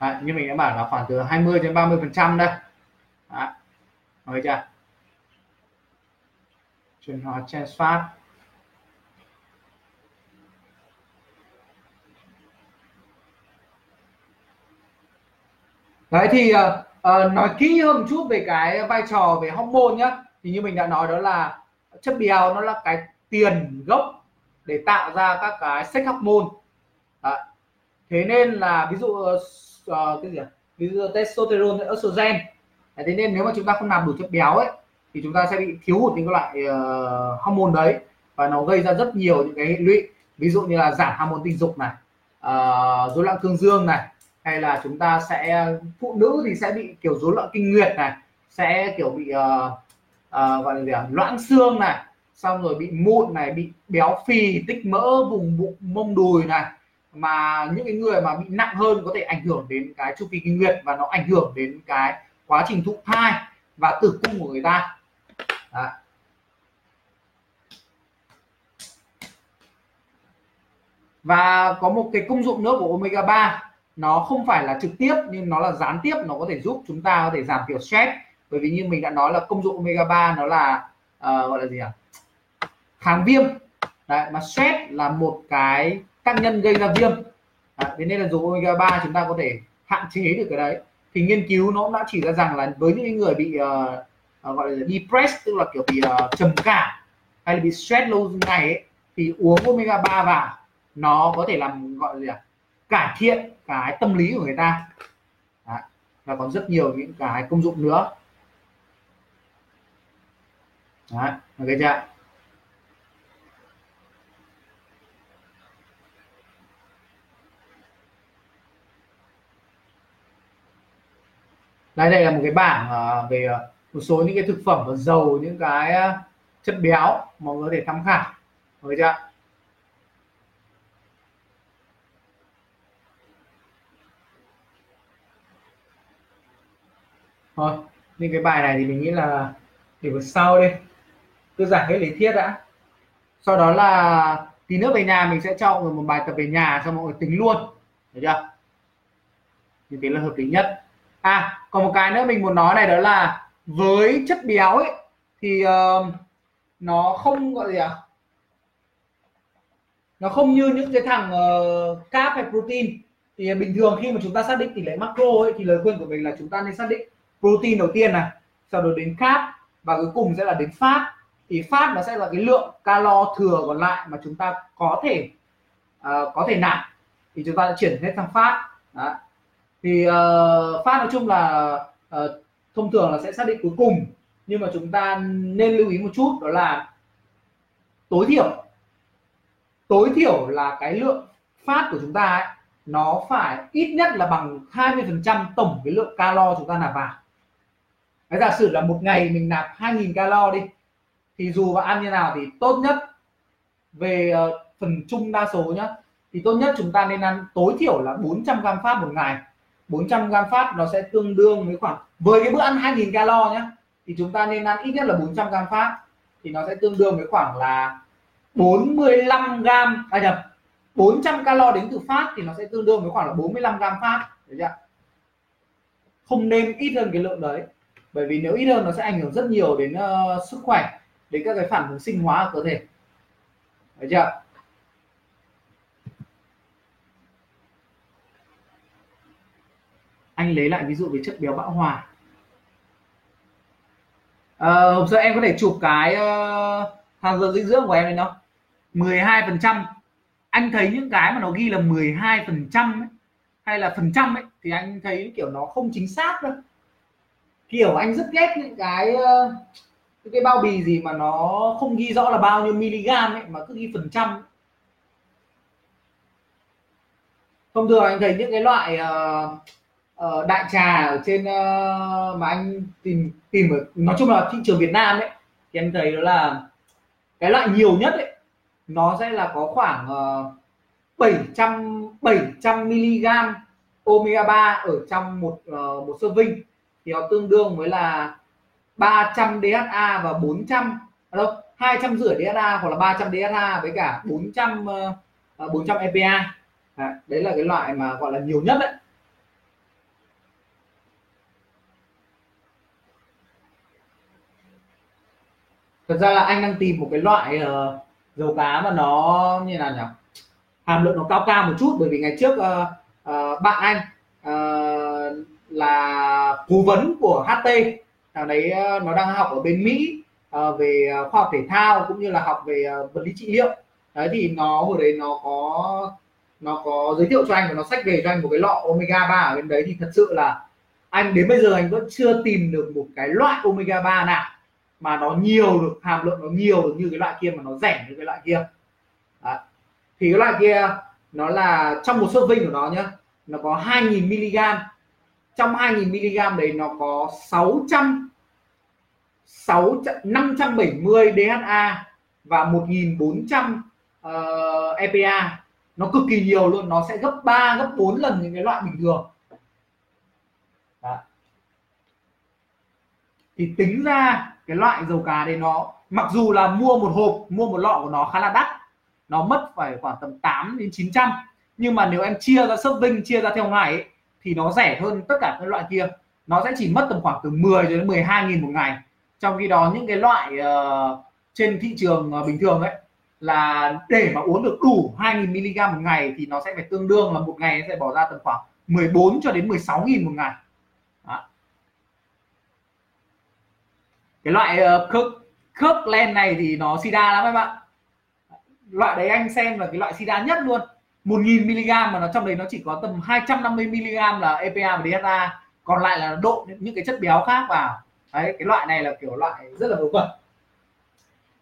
Speaker 1: Đấy, như mình đã bảo là khoảng từ 20 đến 30 phần trăm đây. Đấy. nói chưa? Chuyển hóa trans phát đấy thì ờ, uh, nói kỹ hơn một chút về cái vai trò về hormone nhá. Thì như mình đã nói đó là chất béo nó là cái tiền gốc để tạo ra các cái sex hormone. Thế nên là ví dụ uh, cái gì à? ví dụ testosterone estrogen. Thế nên nếu mà chúng ta không làm đủ chất béo ấy thì chúng ta sẽ bị thiếu hụt những cái loại uh, hormone đấy. Và nó gây ra rất nhiều những cái hệ lụy. Ví dụ như là giảm hormone tình dục này uh, rối loạn cương dương này hay là chúng ta sẽ phụ nữ thì sẽ bị kiểu rối loạn kinh nguyệt này sẽ kiểu bị uh, uh, gọi là gì à? loãng xương này xong rồi bị mụn này bị béo phì tích mỡ vùng bụng mông đùi này mà những cái người mà bị nặng hơn có thể ảnh hưởng đến cái chu kỳ kinh nguyệt và nó ảnh hưởng đến cái quá trình thụ thai và tử cung của người ta Đấy. và có một cái công dụng nữa của omega 3 nó không phải là trực tiếp nhưng nó là gián tiếp nó có thể giúp chúng ta có thể giảm thiểu stress. Bởi vì như mình đã nói là công dụng omega 3 nó là uh, gọi là gì à kháng viêm. Đấy, mà stress là một cái tác nhân gây ra viêm. Đấy, thế nên là dùng omega 3 chúng ta có thể hạn chế được cái đấy. Thì nghiên cứu nó cũng đã chỉ ra rằng là với những người bị uh, uh, gọi là depressed tức là kiểu bị uh, trầm cảm hay là bị stress lâu ngày ấy, thì uống omega 3 vào nó có thể làm gọi là gì à? Cải thiện cái tâm lý của người ta. Đấy. và còn rất nhiều những cái công dụng nữa. Đấy, ok chưa? Đây đây là một cái bảng ờ, về ờ, một số những cái thực phẩm và dầu những cái ờ, chất béo mọi người có thể tham khảo. Được chưa? Thôi nên cái bài này thì mình nghĩ là để vào sau đi. Cứ giải hết lý thuyết đã. Sau đó là tí nữa về nhà mình sẽ cho mọi người một bài tập về nhà cho mọi người tính luôn. Được chưa? Như thế là hợp lý nhất. À còn một cái nữa mình muốn nói này đó là với chất béo ấy thì uh, nó không gọi gì à nó không như những cái thằng ờ, uh, carb hay protein. Thì bình thường khi mà chúng ta xác định tỷ lệ macro ấy, thì lời khuyên của mình là chúng ta nên xác định protein đầu tiên này sau đó đến carb và cuối cùng sẽ là đến fat. Thì fat nó sẽ là cái lượng calo thừa còn lại mà chúng ta có thể uh, có thể nạp. Thì chúng ta sẽ chuyển hết sang fat. Đó. thì uh, fat nói chung là uh, thông thường là sẽ xác định cuối cùng. Nhưng mà chúng ta nên lưu ý một chút đó là tối thiểu tối thiểu là cái lượng phát của chúng ta ấy, nó phải ít nhất là bằng 20% tổng cái lượng calo chúng ta nạp vào cái giả sử là một ngày mình nạp 2.000 calo đi, thì dù bạn ăn như nào thì tốt nhất về ờ, phần chung đa số nhá, thì tốt nhất chúng ta nên ăn tối thiểu là 400 gram phát một ngày. 400 gram phát nó sẽ tương đương với khoảng, với cái bữa ăn 2.000 calo nhá, thì chúng ta nên ăn ít nhất là 400 gram phát, thì nó sẽ tương đương với khoảng là 45 gram à nhầm 400 calo đến từ phát thì nó sẽ tương đương với khoảng là 45 gram phát được chưa? Không nên ít hơn cái lượng đấy bởi vì nếu ít hơn nó sẽ ảnh hưởng rất nhiều đến uh, sức khỏe đến các cái phản ứng sinh hóa ở cơ thể. Được chưa? Anh lấy lại ví dụ về chất béo bão hòa. À, hôm em có thể chụp cái uh, hàm lượng dinh dưỡng của em lên không 12 phần trăm. Anh thấy những cái mà nó ghi là 12 phần trăm hay là phần trăm ấy thì anh thấy kiểu nó không chính xác đâu kiểu anh rất ghét những cái ờ, những cái bao bì gì mà nó không ghi rõ là bao nhiêu miligam ấy mà cứ ghi phần trăm. Thông thường anh thấy những cái loại uh, uh, đại trà ở trên uh, mà anh tìm tìm ở nói chung là thị trường Việt Nam ấy thì anh thấy đó là cái loại nhiều nhất ấy nó sẽ là có khoảng uh, 700 700 mg omega 3 ở trong một uh, một serving thì nó tương đương với là 300 DSA và 400 à đâu 200 rưỡi DSA hoặc là 300 DSA với cả 400 uh, 400 EPA à, đấy là cái loại mà gọi là nhiều nhất đấy. Thật ra là anh đang tìm một cái loại uh, dầu cá mà nó như là nhỉ? Hàm lượng nó cao cao một chút bởi vì ngày trước uh, uh, bạn anh uh, là cố vấn của HT thằng đấy ờ, nó đang học ở bên Mỹ uh, về ờ, khoa học thể thao cũng như là học về uh, vật lý trị liệu. Đấy thì nó hồi đấy nó có nó có giới thiệu cho anh và nó sách về cho anh một cái lọ omega 3 ở bên đấy. Thì thật sự là anh đến bây giờ anh vẫn chưa tìm được một cái loại omega 3 nào mà nó nhiều được hàm lượng nó nhiều được như cái loại kia mà nó rẻ như cái loại kia. Đó. thì cái loại kia nó là trong một suất vinh của nó nhá nó có 2.000 mg trong 2.000 mg đấy nó có 600 6 570 DHA và 1.400 uh, EPA nó cực kỳ nhiều luôn nó sẽ gấp 3 gấp 4 lần những cái loại bình thường. Đó. thì tính ra cái loại dầu cá đấy nó mặc dù là mua một hộp mua một lọ của nó khá là đắt nó mất phải khoảng tầm 8 đến 900 nhưng mà nếu em chia ra vinh chia ra theo ngày ấy, thì nó rẻ hơn tất cả các loại kia. Nó sẽ chỉ mất tầm khoảng từ 10 đến 12 nghìn một ngày. Trong khi đó những cái loại uh, trên thị trường uh, bình thường ấy là để mà uống được đủ 2.000 mg một ngày thì nó sẽ phải tương đương là một ngày sẽ bỏ ra tầm khoảng 14 cho đến 16 nghìn một ngày. Cái loại uh, khớp khớp len này thì nó sida lắm em ạ. Loại đấy anh xem là cái loại sida nhất luôn. 1000 mg mà nó trong đấy nó chỉ có tầm 250 mg là EPA và DHA còn lại là độ những cái chất béo khác vào. Đấy, cái loại này là kiểu loại rất là vớ vẩn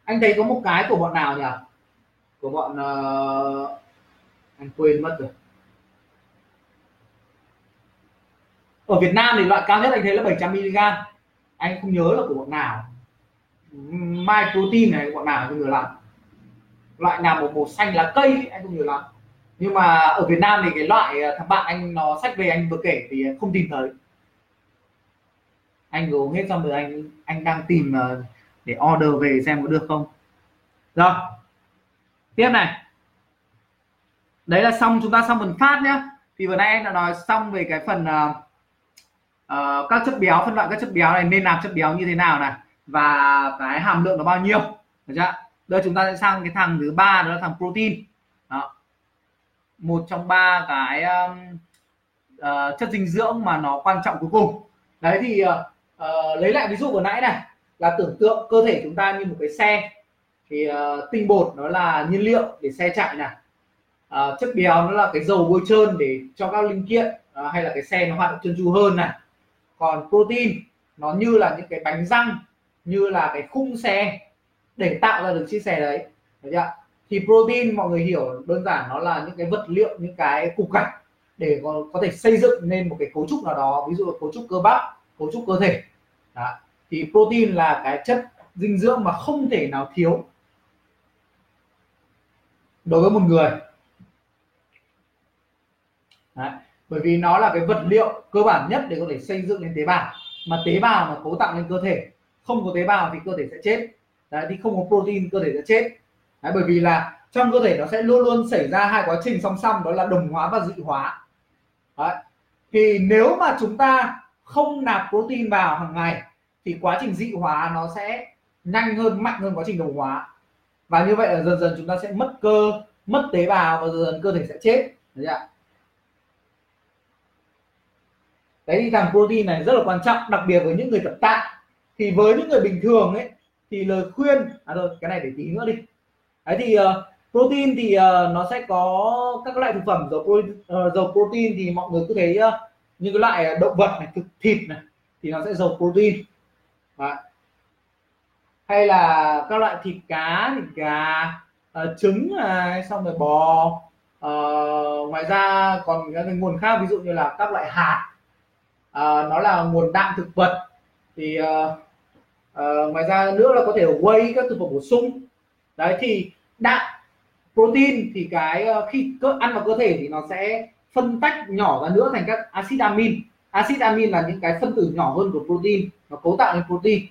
Speaker 1: anh thấy có một cái của bọn nào nhỉ? Của bọn uh... anh quên mất rồi. Ở Việt Nam thì loại cao nhất anh thấy là 700 mg anh không nhớ là của bọn nào. Mai protein này, bọn nào không nhớ lắm. Loại nào một màu xanh lá cây anh không nhớ lắm nhưng mà ở Việt Nam thì cái loại ờ, thằng bạn anh nó sách về anh vừa kể thì không tìm thấy. Anh uống hết xong rồi anh anh đang tìm ờ, để order về xem có được không. Rồi tiếp này. Đấy là xong chúng ta xong phần phát nhá. Thì vừa nãy em đã nói xong về cái phần uh, uh, các chất béo phân loại các chất béo này nên làm chất béo như thế nào này và cái hàm lượng nó bao nhiêu. Được chưa? Đây chúng ta sẽ sang cái thằng thứ ba đó là thằng protein một trong ba cái um, uh, chất dinh dưỡng mà nó quan trọng cuối cùng. Đấy thì uh, uh, lấy lại ví dụ vừa nãy này là tưởng tượng cơ thể chúng ta như một cái xe. Thì uh, tinh bột nó là nhiên liệu để xe chạy này. Uh, chất béo nó là cái dầu bôi trơn để cho các linh kiện uh, hay là cái xe nó hoạt động trơn tru hơn này. Còn protein nó như là những cái bánh răng như là cái khung xe để tạo ra được chiếc xe đấy. Được chưa thì protein mọi người hiểu đơn giản nó là những cái vật liệu những cái cục gạch để có, có thể xây dựng nên một cái cấu trúc nào đó ví dụ là cấu trúc cơ bắp cấu trúc cơ thể. Đó. thì protein là cái chất dinh dưỡng mà không thể nào thiếu đối với một người. Đấy. bởi vì nó là cái vật liệu cơ bản nhất để có thể xây dựng lên tế bào. Mà tế bào mà cấu tạo lên cơ thể không có tế bào thì cơ thể sẽ chết. Đấy, thì không có protein cơ thể sẽ chết. Đấy, bởi vì là trong cơ thể nó sẽ luôn luôn xảy ra hai quá trình song song đó là đồng hóa và dị hóa Đấy. thì nếu mà chúng ta không nạp protein vào hàng ngày thì quá trình dị hóa nó sẽ nhanh hơn mạnh hơn quá trình đồng hóa và như vậy là dần dần chúng ta sẽ mất cơ mất tế bào và dần dần cơ thể sẽ chết Đấy ạ. đấy thì thằng protein này rất là quan trọng đặc biệt với những người tập tạ thì với những người bình thường ấy thì lời khuyên à rồi cái này để tí nữa đi đấy thì uh, protein thì uh, nó sẽ có các loại thực phẩm dầu protein, uh, dầu protein thì mọi người cứ thấy uh, những cái loại động vật này thực thịt này thì nó sẽ dầu protein. Đấy. hay là các loại thịt cá thịt gà uh, trứng này xong rồi bò uh, ngoài ra còn các cái nguồn khác ví dụ như là các loại hạt. Uh, nó là nguồn đạm thực vật thì uh, uh, ngoài ra nữa là có thể whey các thực phẩm bổ sung. Đấy thì đạm. Protein thì cái ờ, khi cơ ăn vào cơ thể thì nó sẽ phân tách nhỏ ra nữa thành các axit amin. Axit amin là những cái phân tử nhỏ hơn của protein nó cấu tạo nên protein.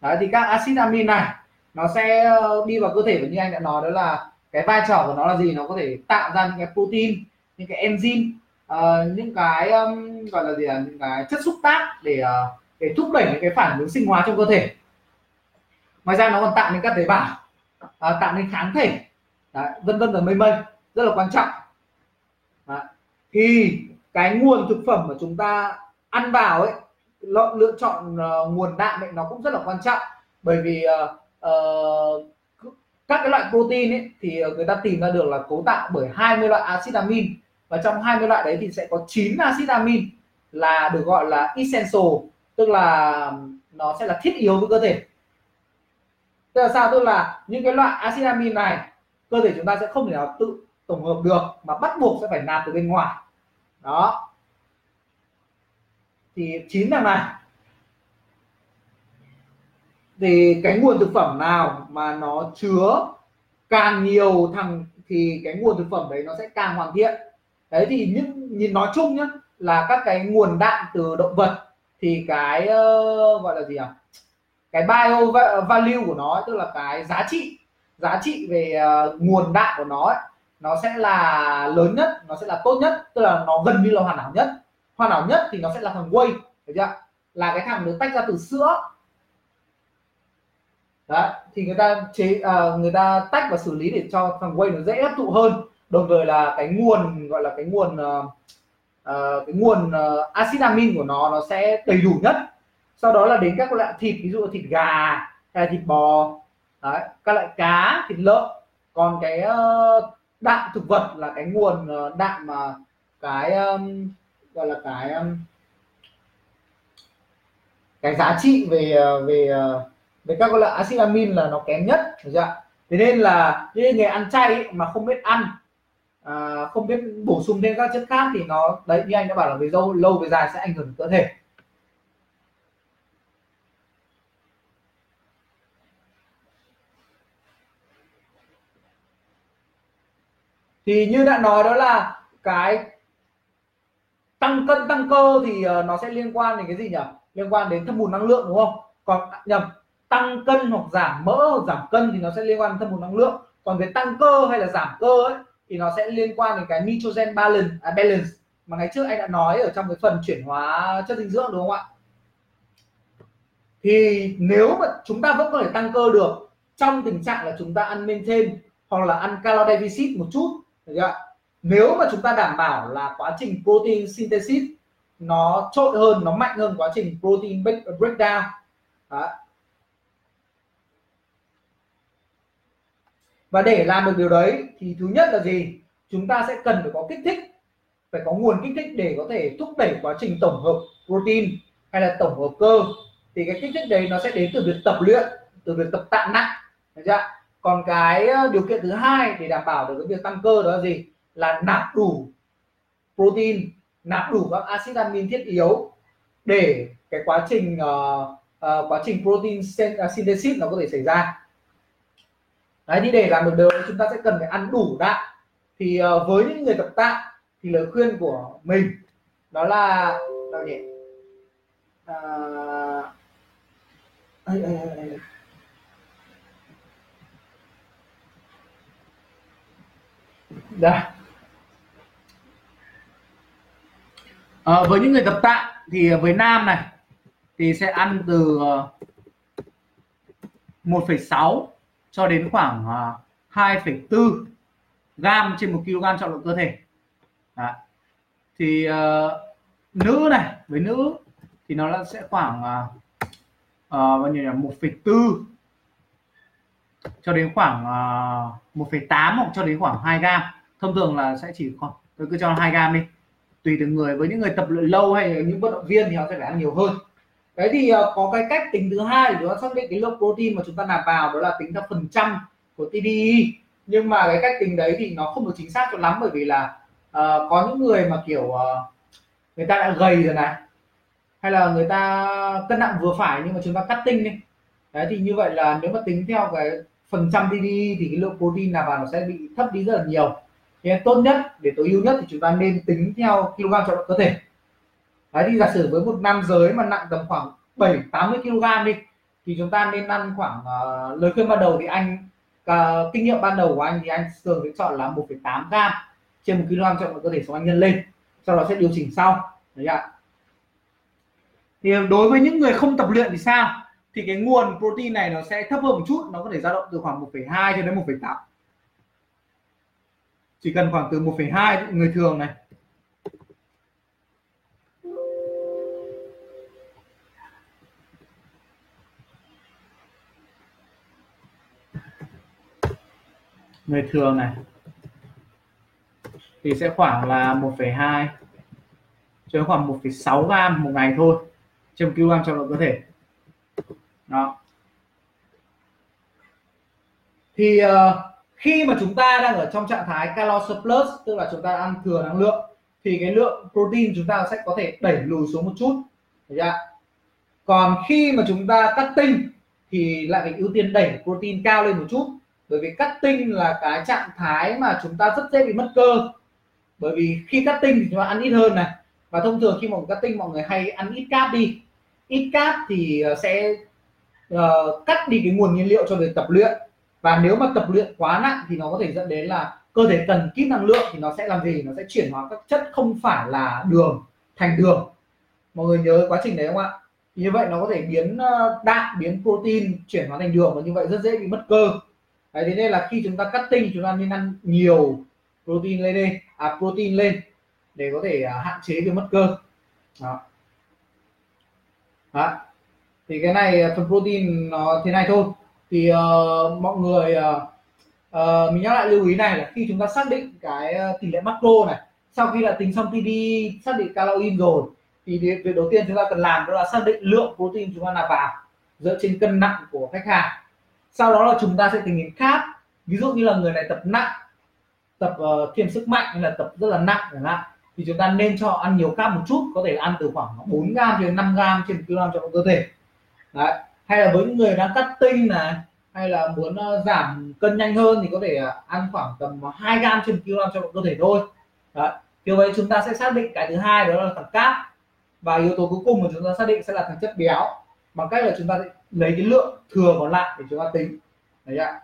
Speaker 1: Đấy thì các axit amin này nó sẽ ờ, đi vào cơ thể và như anh đã nói đó là cái vai trò của nó là gì? Nó có thể tạo ra những cái protein những cái enzyme uh, những cái um, gọi là gì là những cái chất xúc tác để uh, để thúc đẩy những cái phản ứng sinh hóa trong cơ thể. Ngoài ra nó còn tạo nên các tế bào à, tạo nên kháng thể. Đấy, vân vân và mây mây rất là quan trọng. Đấy. thì cái nguồn thực phẩm mà chúng ta ăn vào ấy lựa chọn uh, nguồn đạm ấy nó cũng rất là quan trọng. Bởi vì uh, uh, các cái loại protein ấy thì người ta tìm ra được là cấu tạo bởi 20 loại axit amin. Và trong 20 loại đấy thì sẽ có 9 axit amin là được gọi là essential tức là nó sẽ là thiết yếu với cơ thể tức là sao? Tức là những cái loại axit amin này cơ thể chúng ta sẽ không thể nào tự tổng hợp được mà bắt buộc sẽ phải nạp từ bên ngoài. Đó. Thì chín thằng này. Thì cái nguồn thực phẩm nào mà nó chứa càng nhiều thằng thì cái nguồn thực phẩm đấy nó sẽ càng hoàn thiện. Đấy thì những nhìn nói chung nhá là các cái nguồn đạm từ động vật thì cái uh, gọi là gì à cái bio value của nó tức là cái giá trị giá trị về uh, nguồn đạm của nó ấy, nó sẽ là lớn nhất nó sẽ là tốt nhất tức là nó gần như là hoàn hảo nhất. Hoàn hảo nhất thì nó sẽ là thằng whey được chưa? Là cái thằng được tách ra từ sữa. Đó thì người ta chế uh, người ta tách và xử lý để cho thằng whey nó dễ hấp thụ hơn. Đồng thời là cái nguồn gọi là cái nguồn uh, uh, cái nguồn uh, axit amin của nó nó sẽ đầy đủ nhất sau đó là đến các loại thịt ví dụ thịt gà hay thịt bò. Đấy, các loại cá thịt lợn. Còn cái uh, đạm thực vật là cái nguồn uh, đạm mà cái um, gọi là cái um, cái giá trị về ờ, về về các loại axit amin là nó kém nhất được chưa? thế nên là những người ăn chay ấy, mà không biết ăn à, không biết bổ sung thêm các chất khác thì nó đấy như anh đã bảo là về lâu lâu về dài sẽ ảnh hưởng đến cơ thể. Thì như đã nói đó là cái tăng cân tăng cơ thì ờ, nó sẽ liên quan đến cái gì nhỉ? Liên quan đến thâm hụt năng lượng đúng không? Còn à, nhầm tăng cân hoặc giảm mỡ hoặc giảm cân thì nó sẽ liên quan đến thâm hụt năng lượng. Còn về tăng cơ hay là giảm cơ ấy thì nó sẽ liên quan đến cái nitrogen balance à, balance mà ngày trước anh đã nói ở trong cái phần chuyển hóa chất dinh dưỡng đúng không ạ? Thì nếu mà chúng ta vẫn có thể tăng cơ được trong tình trạng là chúng ta ăn maintain hoặc là ăn calo deficit một chút nếu mà chúng ta đảm bảo là quá trình protein synthesis nó trội hơn, nó mạnh hơn quá trình protein breakdown, Đó. và để làm được điều đấy thì thứ nhất là gì? Chúng ta sẽ cần phải có kích thích, phải có nguồn kích thích để có thể thúc đẩy quá trình tổng hợp protein hay là tổng hợp cơ. Thì cái kích thích đấy nó sẽ đến từ việc tập luyện, từ việc tập tạ nặng. Được chưa còn cái ờ, điều kiện thứ hai để đảm bảo được cái việc tăng cơ đó là gì? Là nạp đủ protein nạp đủ các axit amin thiết yếu để cái quá trình uh, uh, quá trình protein synthesis nó có thể xảy ra. Đấy thì để làm được điều chúng ta sẽ cần phải ăn đủ đạm. Thì uh, với những người tập tạ thì lời khuyên của mình đó là đâu nhỉ? Uh, ơi, ơi, ơi. Đây. À, với những người tập tạ thì với nam này thì sẽ ăn từ ờ, 1,6 cho đến khoảng ờ, 2,4 gam trên một kg trọng lượng cơ thể Đó. thì uh, nữ này với nữ thì nó là sẽ khoảng uh, uh, bao nhiêu là 1,4 cho đến khoảng uh, 1,8 hoặc cho đến khoảng 2 gam thông thường là sẽ chỉ khoảng tôi cứ cho 2 gam đi. Tùy từng người với những người tập luyện lâu hay những vận động viên thì họ sẽ phải ăn nhiều hơn. Đấy thì ờ, có cái cách tính thứ hai để chúng ta xác định cái lượng protein mà chúng ta nạp vào đó là tính theo phần trăm của TDI nhưng mà cái cách tính đấy thì nó không được chính xác cho lắm bởi vì là uh, có những người mà kiểu uh, người ta đã gầy rồi này hay là người ta cân nặng vừa phải nhưng mà chúng ta cắt tinh đi. Đấy thì như vậy là nếu mà tính theo cái phần trăm TDI thì cái lượng protein nạp vào nó sẽ bị thấp đi rất là nhiều nên tốt nhất để tối ưu nhất thì chúng ta nên tính theo kg trọng lượng cơ thể. Đấy thì giả sử với một nam giới mà nặng tầm khoảng 7 80 kg đi thì chúng ta nên ăn khoảng uh, lời khuyên ban đầu thì anh uh, kinh nghiệm ban đầu của anh thì anh thường sẽ chọn là 1,8 gram trên một kg trọng lượng cơ thể xong anh nhân lên. Sau đó sẽ điều chỉnh sau. Đấy ạ. Thì đối với những người không tập luyện thì sao? Thì cái nguồn protein này nó sẽ thấp hơn một chút nó có thể dao động từ khoảng 1,2 cho đến 1,8 chỉ cần khoảng từ 1,2 người thường này. Người thường này. Thì sẽ khoảng là 1,2 cho khoảng 1,6 gram một ngày thôi trên kg trọng lượng cơ thể. Đó. Thì uh, khi mà chúng ta đang ở trong trạng thái calo surplus tức là chúng ta ăn thừa năng lượng thì cái lượng protein chúng ta sẽ có thể đẩy lùi xuống một chút. Được chưa? còn khi mà chúng ta cắt tinh thì lại phải ưu tiên đẩy protein cao lên một chút. Bởi vì cắt tinh là cái trạng thái mà chúng ta rất dễ bị mất cơ. Bởi vì khi cắt tinh thì chúng ta ăn ít hơn này. Và thông thường khi mà cắt tinh mọi người hay ăn ít cáp đi. Ít cáp thì ờ, sẽ uh, cắt đi cái nguồn nhiên liệu cho việc tập luyện và nếu mà tập luyện quá nặng thì nó có thể dẫn đến là cơ thể cần kít năng lượng thì nó sẽ làm gì? Nó sẽ chuyển hóa các chất không phải là đường thành đường. Mọi người nhớ quá trình đấy không ạ? Như vậy nó có thể biến ờ, đạm biến protein chuyển hóa thành đường và như vậy rất dễ bị mất cơ. Đấy, thế nên là khi chúng ta cắt tinh chúng ta nên ăn nhiều protein lên đây à protein lên để có thể à, hạn chế việc mất cơ. Đó. đó. Thì cái này à, phần protein nó thế này thôi thì uh, mọi người uh, uh, mình nhắc lại lưu ý này là khi chúng ta xác định cái tỷ lệ macro này sau khi đã tính xong TD xác định calorie rồi thì việc đầu tiên chúng ta cần làm đó là xác định lượng protein chúng ta nạp vào dựa trên cân nặng của khách hàng. Sau đó là chúng ta sẽ tính đến khác ví dụ như là người này tập nặng tập uh, thêm sức mạnh hay là tập rất là nặng chẳng hạn thì chúng ta nên cho ăn nhiều carb một chút có thể ăn từ khoảng 4 gram đến 5 gram trên kg trọng cơ thể. Đấy hay là với những người đang cắt tinh này hay là muốn uh, giảm cân nhanh hơn thì có thể uh, ăn khoảng tầm 2 gram trên kg cho cơ thể thôi. Đấy như vậy chúng ta sẽ xác định cái thứ hai đó là thằng cáp và yếu tố cuối cùng mà chúng ta xác định sẽ là thằng chất béo. Bằng cách là chúng ta sẽ lấy cái lượng thừa còn lại để chúng ta tính. Đấy ạ.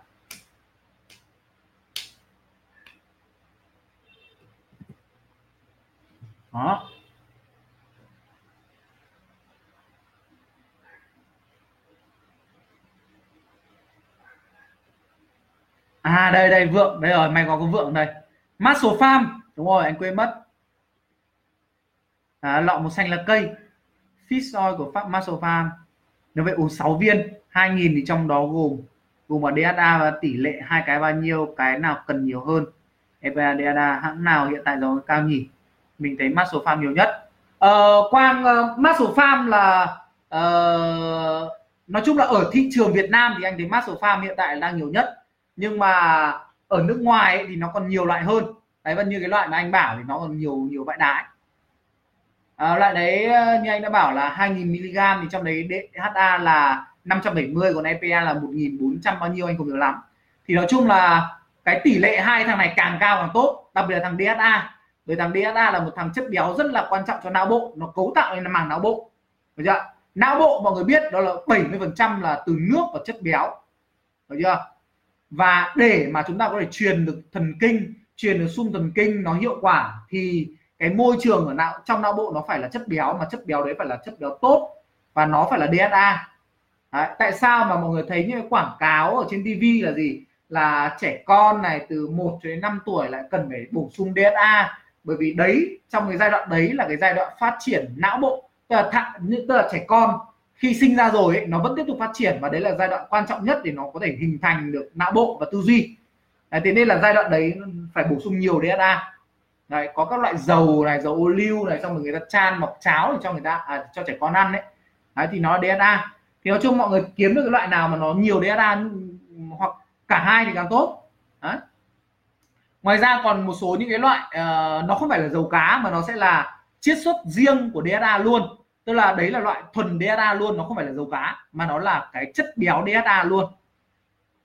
Speaker 1: Đó. À đây đây vượng. Đây rồi mày có có vượng đây. Muscle farm. Đúng rồi anh quên mất. À, lọ màu xanh là cây. Fish oil của pháp muscle farm. Nếu vậy uống 6 viên. 2000 thì trong đó gồm gồm vào DHA và tỷ lệ hai cái bao nhiêu cái nào cần nhiều hơn. EPA DHA hãng nào hiện tại rồi cao nhỉ? Mình thấy muscle farm nhiều nhất. Ờ, quang ờ, uh, muscle farm là uh, nói chung là ở thị trường Việt Nam thì anh thấy muscle farm hiện tại đang nhiều nhất nhưng mà ở nước ngoài ấy, thì nó còn nhiều loại hơn. Đấy và như cái loại mà anh bảo thì nó còn nhiều nhiều loại đái à, loại đấy ờ, như anh đã bảo là 2000 mg thì trong đấy DHA là 570 còn EPA là 1400 bao nhiêu anh không nhớ lắm. Thì nói chung là cái tỷ lệ hai thằng này càng cao càng tốt đặc biệt là thằng DHA bởi thằng DHA là một thằng chất béo rất là quan trọng cho não bộ nó cấu tạo nên là màng não bộ. Được chưa não bộ mọi người biết đó là 70 phần trăm là từ nước và chất béo. Được chưa và để mà chúng ta có thể truyền được thần kinh truyền được xung thần kinh nó hiệu quả thì cái môi trường ở não trong não bộ nó phải là chất béo mà chất béo đấy phải là chất béo tốt và nó phải là DHA đấy, tại sao mà mọi người thấy những quảng cáo ở trên TV là gì? Là trẻ con này từ 1 đến 5 tuổi lại cần phải bổ sung DHA bởi vì đấy trong cái giai đoạn đấy là cái giai đoạn phát triển não bộ tức là thạ, tức là trẻ con khi sinh ra rồi ấy, nó vẫn tiếp tục phát triển và đấy là giai đoạn quan trọng nhất để nó có thể hình thành được não bộ và tư duy. Đấy, thế nên là giai đoạn đấy phải bổ sung nhiều DHA đấy, có các loại dầu này dầu ô liu này xong rồi người ta chan mọc cháo để cho người ta à, cho trẻ con ăn đấy. đấy thì nó DHA thì nói chung mọi người kiếm được cái loại nào mà nó nhiều DHA hoặc cả hai thì càng tốt. Đấy. ngoài ra còn một số những cái loại uh, nó không phải là dầu cá mà nó sẽ là chiết xuất riêng của DHA luôn tức là đấy là loại thuần DHA luôn nó không phải là dầu cá mà nó là cái chất béo DHA luôn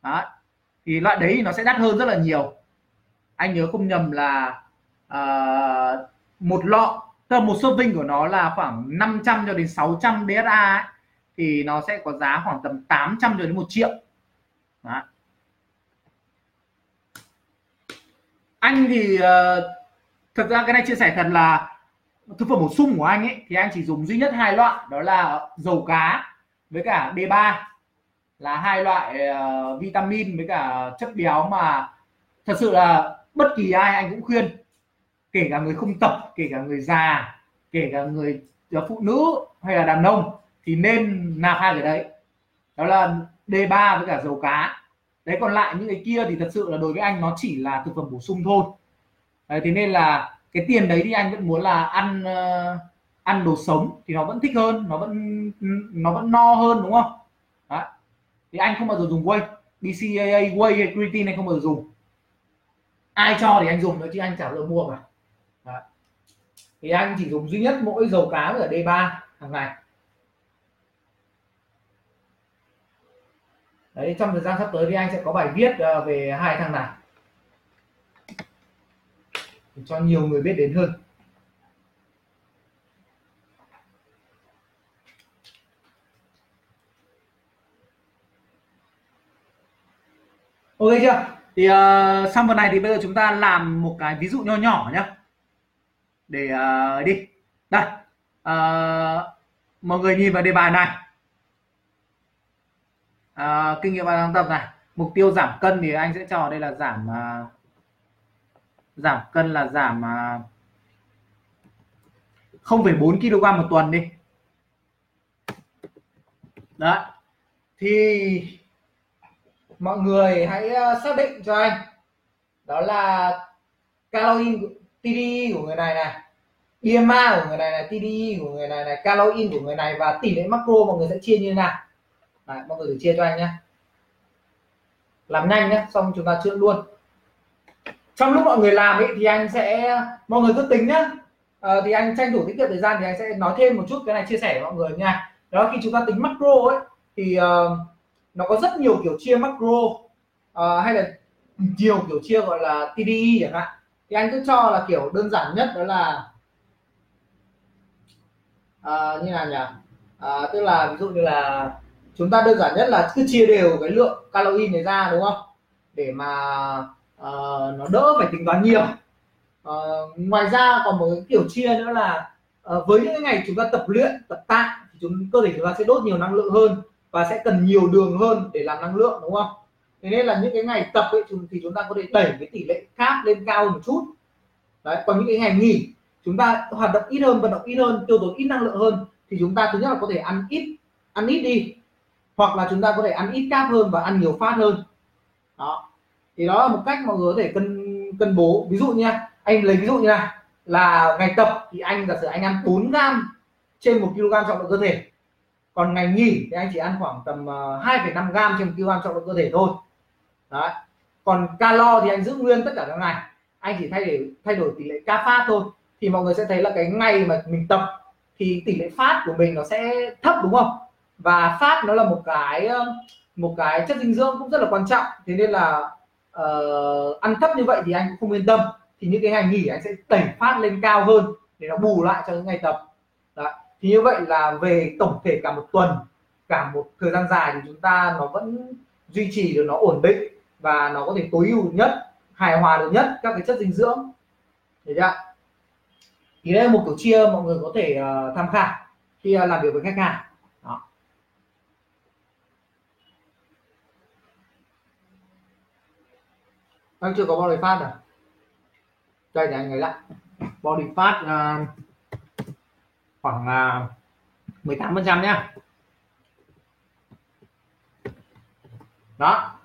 Speaker 1: đó. thì loại đấy thì nó sẽ đắt hơn rất là nhiều anh nhớ không nhầm là uh, một lọ tức là một serving của nó là khoảng 500 cho đến 600 DHA ấy, thì nó sẽ có giá khoảng tầm 800 cho đến 1 triệu đó. anh thì uh, thực ra cái này chia sẻ thật là thực phẩm bổ sung của anh ấy thì anh chỉ dùng duy nhất hai loại đó là dầu cá với cả D3 là hai loại uh, vitamin với cả chất béo mà thật sự là bất kỳ ai anh cũng khuyên. Kể cả người không tập kể cả người già kể cả người ờ, phụ nữ hay là đàn ông thì nên nạp hai cái đấy. Đó là D3 với cả dầu cá. Đấy còn lại những cái kia thì thật sự là đối với anh nó chỉ là thực phẩm bổ sung thôi. Đấy, thế nên là cái tiền đấy thì anh vẫn muốn là ăn uh, ăn đồ sống thì nó vẫn thích hơn nó vẫn nó vẫn no hơn đúng không? Đấy. thì anh không bao giờ dùng whey BCAA whey hay creatine anh không bao giờ dùng. Ai cho thì anh dùng nữa chứ anh chả bao mua mà. Đấy. thì anh chỉ dùng duy nhất mỗi dầu cá ở D3 hàng ngày. Đấy trong thời gian sắp tới thì anh sẽ có bài viết ờ, về hai thằng này để cho nhiều người biết đến hơn. Ok chưa? Thì uh, xong phần này thì bây giờ chúng ta làm một cái ví dụ nho nhỏ nhá. Để uh, đi. Đây. Uh, mọi người nhìn vào đề bài này. Uh, kinh nghiệm bài học tập này. Mục tiêu giảm cân thì anh sẽ cho đây là giảm uh, giảm cân là giảm à, 0,4 kg một tuần đi. Đó thì mọi người hãy à, xác định cho anh. Đó là calorie TDI của người này này BMI của người này này TDI của người này này calorie của người này và tỷ lệ macro mọi người sẽ chia như thế nào. Đấy, mọi người thử chia cho anh nhé. Làm nhanh nhé xong chúng ta chữa luôn trong lúc mọi người làm ấy thì anh sẽ mọi người cứ tính nhá. À, thì anh tranh thủ tiết kiệm thời gian thì anh sẽ nói thêm một chút cái này chia sẻ với mọi người nha. Đó khi chúng ta tính macro ấy thì uh, nó có rất nhiều kiểu chia macro. Uh, hay là nhiều kiểu chia gọi là TDI chẳng hạn. Thì anh cứ cho là kiểu đơn giản nhất đó là uh, như nào nhỉ? Uh, tức là ví dụ như là chúng ta đơn giản nhất là cứ chia đều cái lượng calo này ra đúng không? Để mà uh, nó đỡ phải tính toán nhiều. Uh, ngoài ra còn một cái kiểu chia nữa là uh, với những ngày chúng ta tập luyện tập tạ thì chúng cơ thể chúng ta sẽ đốt nhiều năng lượng hơn và sẽ cần nhiều đường hơn để làm năng lượng đúng không? Thế nên là những cái ngày tập ấy thì chúng ta có thể đẩy cái tỷ lệ cáp lên cao hơn một chút. Đấy còn những cái ngày nghỉ chúng ta hoạt động ít hơn vận động ít hơn tiêu tốn ít năng lượng hơn thì chúng ta thứ nhất là có thể ăn ít ăn ít đi. Hoặc là chúng ta có thể ăn ít cáp hơn và ăn nhiều phát hơn. Đó thì đó là một cách mọi người có thể cân cân bố. Ví dụ nha anh lấy ví dụ như này là ngày tập thì anh giả sử anh ăn 4 gram trên một kg trọng lượng cơ thể. Còn ngày nghỉ thì anh chỉ ăn khoảng tầm ờ, 2,5 gram trên một kg trọng lượng cơ thể thôi. Đấy. Còn calo thì anh giữ nguyên tất cả các ngày. Anh chỉ thay đổi thay đổi tỷ lệ ca phát thôi. Thì mọi người sẽ thấy là cái ngày mà mình tập thì tỷ lệ phát của mình nó sẽ thấp đúng không? Và phát nó là một cái ờ, một cái chất dinh dưỡng cũng rất là quan trọng. Thế nên là uh, ăn thấp như vậy thì anh cũng không yên tâm. Thì những cái ngày nghỉ anh sẽ đẩy phát lên cao hơn để nó bù lại cho những ngày tập. Đấy. thì như vậy là về tổng thể cả một tuần cả một thời gian dài thì chúng ta nó vẫn duy trì được nó ổn định và nó có thể tối ưu nhất hài hòa được nhất các cái chất dinh dưỡng. Thấy chưa thì đây là một kiểu chia mọi người có thể uh, tham khảo khi uh, làm việc với khách hàng Đó anh chưa có body fat à? Đây để anh ấy lại. Body fat uh, khoảng à, uh, 18 phần trăm nhá. Đó.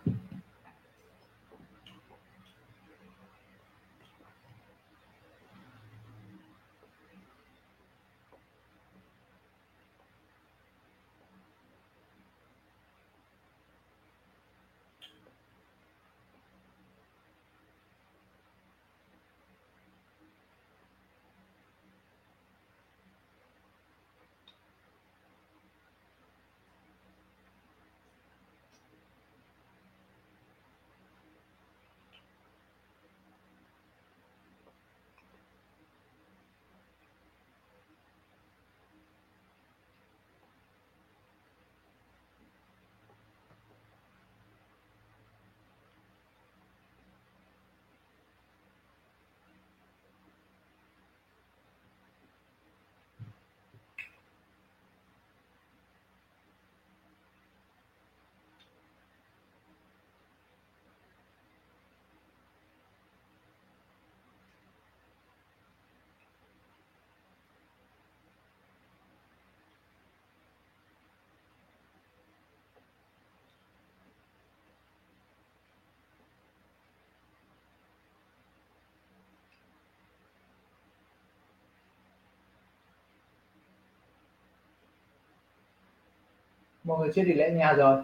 Speaker 1: Mọi người chưa đi lễ nhà rồi.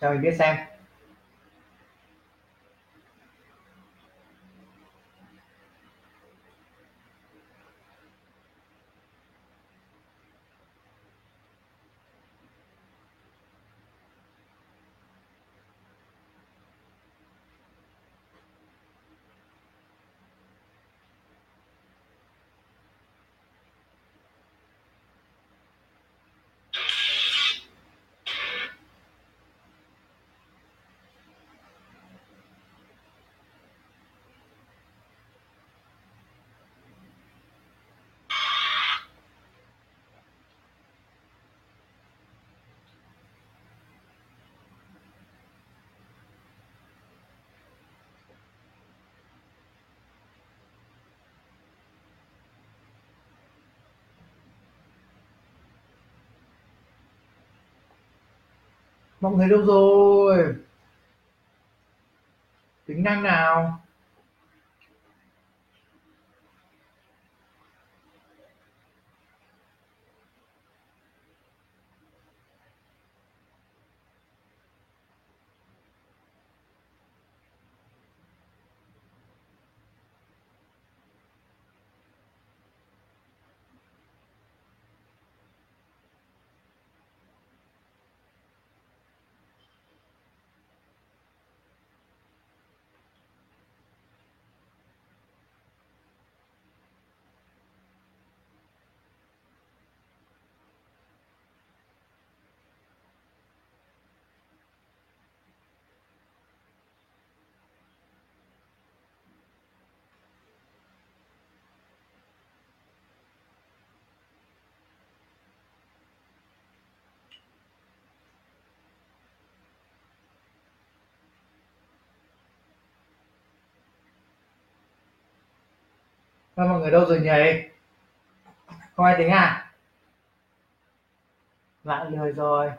Speaker 1: Cho mình biết xem. Mọi người đâu rồi? Tính năng nào? Các mọi người đâu rồi nhỉ? Không ai tính à? Lại lười rồi.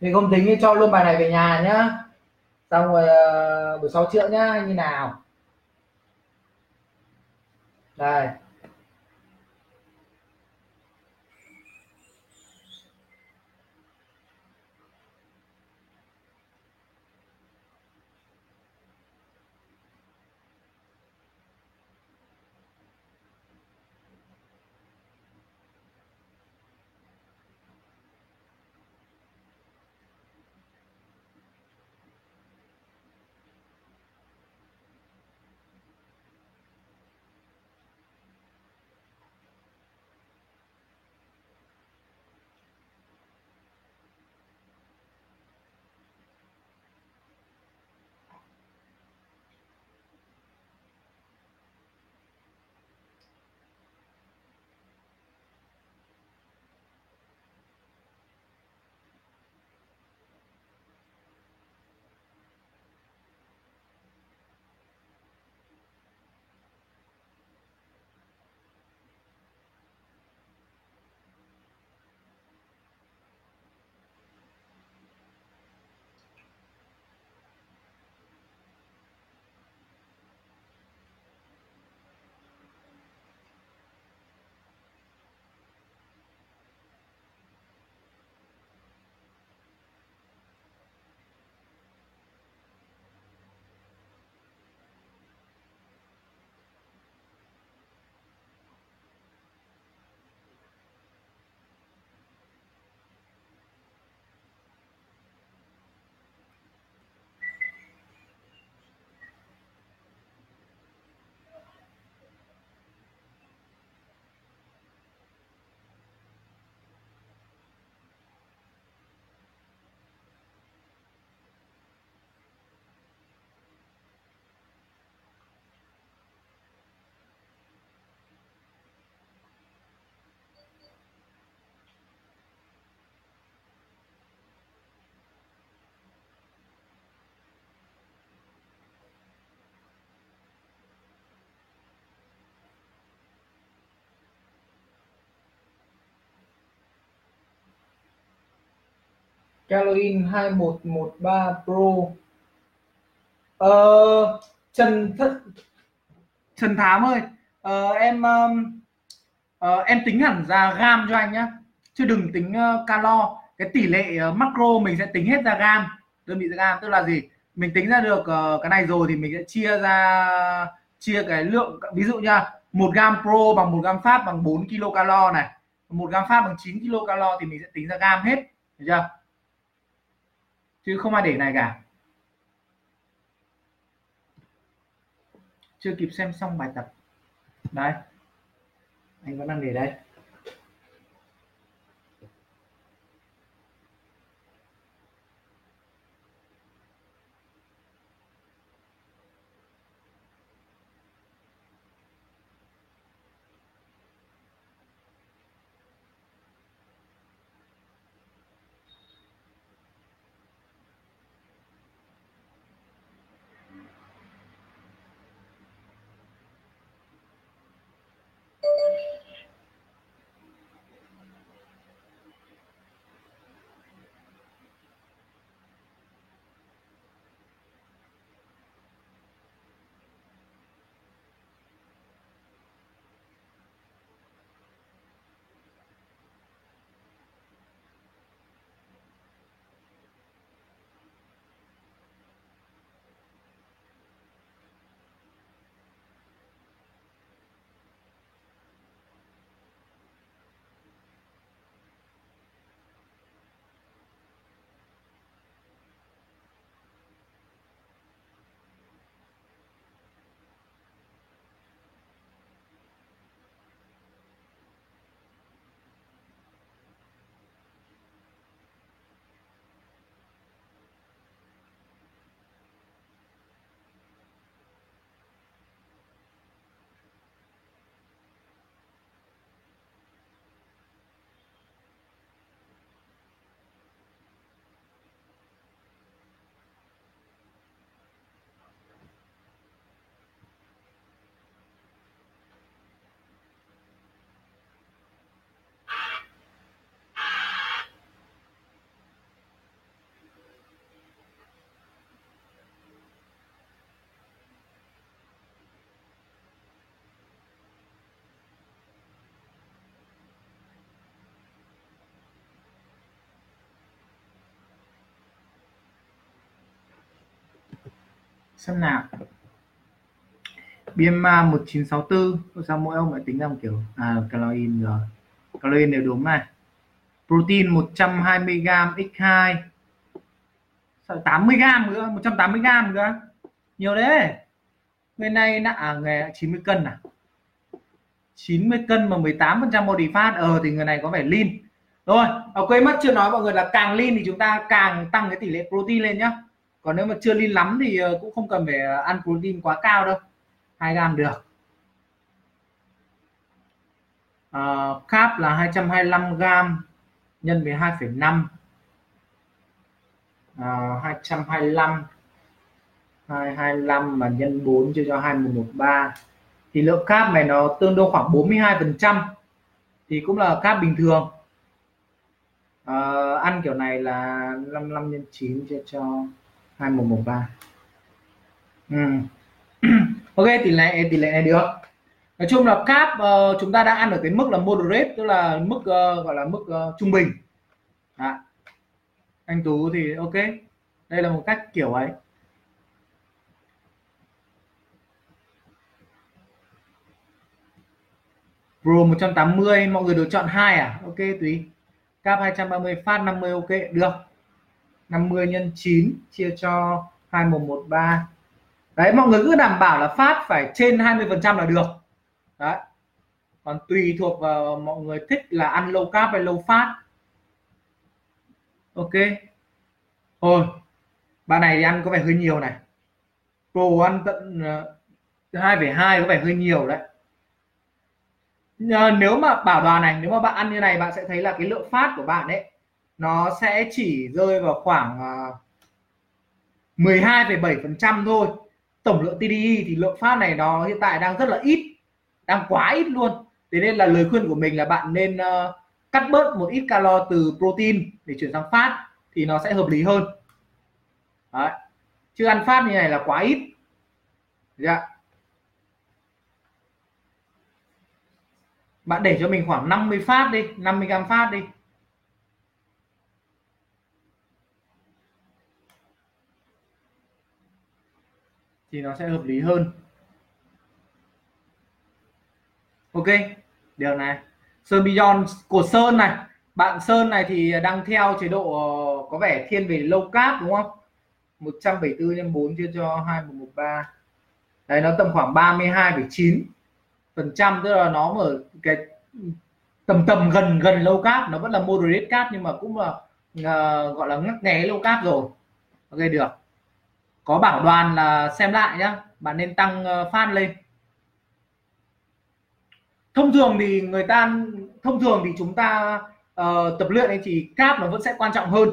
Speaker 1: Thì không tính thì cho luôn bài này về nhà nhá. Xong rồi uh, buổi sau triệu nhá như nào? Đây. Caroline 2113 Pro ờ, Trần Thất Trần Thám ơi ờ, em uh, em tính hẳn ra gam cho anh nhá. Chứ đừng tính uh, calo. Cái tỷ lệ uh, macro mình sẽ tính hết ra gam đơn vị ra gam tức là gì? Mình tính ra được uh, cái này rồi thì mình sẽ chia ra chia cái lượng. Ví dụ nha một gam pro bằng một gam pháp bằng 4 calo này. Một gam pháp bằng 9 calo thì mình sẽ tính ra gam hết được chưa? Chứ không ai để này cả. Chưa kịp xem xong bài tập. Đây. Anh vẫn đang để đây. Xem nào BMA 1964 sao mỗi ông lại tính ra một kiểu à caloin rồi caloin đều đúng này. Protein 120 g x2 sao 80 g nữa 180 g nữa nhiều đấy người này nặng à, nghề 90 cân à? 90 cân mà 18 phần trăm body fat. Ờ thì người này có vẻ lean. Rồi ở quên mất chưa nói mọi người là càng lean thì chúng ta càng tăng cái tỷ lệ protein lên nhá còn nếu mà chưa lean lắm thì ờ, cũng không cần phải ờ, ăn protein quá cao đâu. 2 gram được. À, carb là 225 gram nhân với 2,5 à, 225 225 mà nhân 4 chia cho 2113 thì lượng carb này nó tương đương khoảng 42 phần trăm. Thì cũng là carb bình thường. À, ăn kiểu này là 55 nhân 9 chia cho 2113 ừ. ok tỷ lệ tỷ lệ này được. Nói chung là cap uh, chúng ta đã ăn ở cái mức là moderate tức là mức uh, gọi là mức uh, trung bình. Đó. anh tú thì ok. Đây là một cách kiểu ấy. Pro 180 mọi người được chọn hai à? Ok tùy cap 230 phát 50 ok được. 50 nhân 9 chia cho 2113 đấy mọi người cứ đảm bảo là phát phải trên 20 phần trăm là được. Đấy. Còn tùy thuộc vào mọi người thích là ăn low carb hay low fat. Ok. Thôi bạn này thì ăn có vẻ hơi nhiều này. Pro ăn tận ờ, hai phẩy hai có vẻ hơi nhiều đấy. Ờ, nếu mà bảo đoàn này nếu mà bạn ăn như này bạn sẽ thấy là cái lượng phát của bạn ấy nó sẽ chỉ rơi vào khoảng à, 12,7% thôi. Tổng lượng TDI thì lượng phát này nó hiện tại đang rất là ít đang quá ít luôn. Thế nên là lời khuyên của mình là bạn nên uh, cắt bớt một ít calo từ protein để chuyển sang phát thì nó sẽ hợp lý hơn. Đấy. chứ ăn phát như này là quá ít. Dạ. bạn để cho mình khoảng 50 phát đi 50 gram phát đi. Thì nó sẽ hợp lý hơn. Ok điều này. Sơn beyond của sơn này. Bạn sơn này thì đang theo chế độ ờ, có vẻ thiên về low carb đúng không? 174 nhân 4 chia cho 2113 đấy nó tầm khoảng 32,9 phần trăm tức là nó ở cái tầm tầm gần gần low carb. Nó vẫn là moderate carb nhưng mà cũng là uh, gọi là ngắt nghé low carb rồi. Ok được có bảo đoàn là xem lại nhá bạn nên tăng fan phát lên. Thông thường thì người ta thông thường thì chúng ta uh, tập luyện thì cap nó vẫn sẽ quan trọng hơn.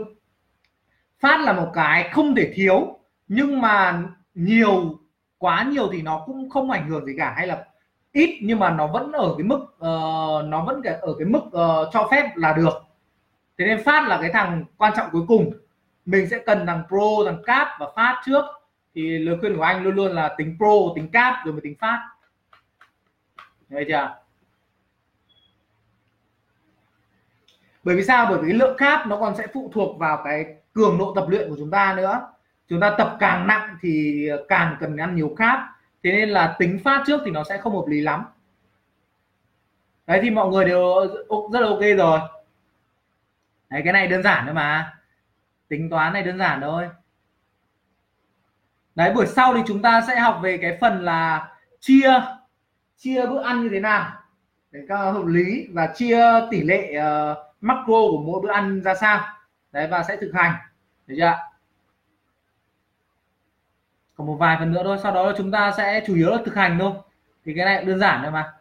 Speaker 1: Phát là một cái không thể thiếu nhưng mà nhiều quá nhiều thì nó cũng không ảnh hưởng gì cả hay là ít nhưng mà nó vẫn ở cái mức uh, nó vẫn ở cái mức uh, cho phép là được. Thế nên phát là cái thằng quan trọng cuối cùng mình sẽ cần thằng pro, thằng cap và phát trước. Thì lời khuyên của anh luôn luôn là tính pro, tính cap rồi mới tính phát. Nghe chưa? Bởi vì sao? Bởi vì cái lượng cap nó còn sẽ phụ thuộc vào cái cường độ tập luyện của chúng ta nữa. Chúng ta tập càng nặng thì càng cần ăn nhiều cap thế nên là tính phát trước thì nó sẽ không hợp lý lắm. Đấy, thì mọi người đều rất là ok rồi. Đấy, cái này đơn giản thôi mà tính toán này đơn giản thôi. Đấy buổi sau thì chúng ta sẽ học về cái phần là chia chia bữa ăn như thế nào. Để các hợp lý và chia tỷ lệ uh, macro của mỗi bữa ăn ra sao. Đấy và sẽ thực hành. Được chưa còn một vài phần nữa thôi sau đó chúng ta sẽ chủ yếu là thực hành thôi. Thì cái này đơn giản thôi mà.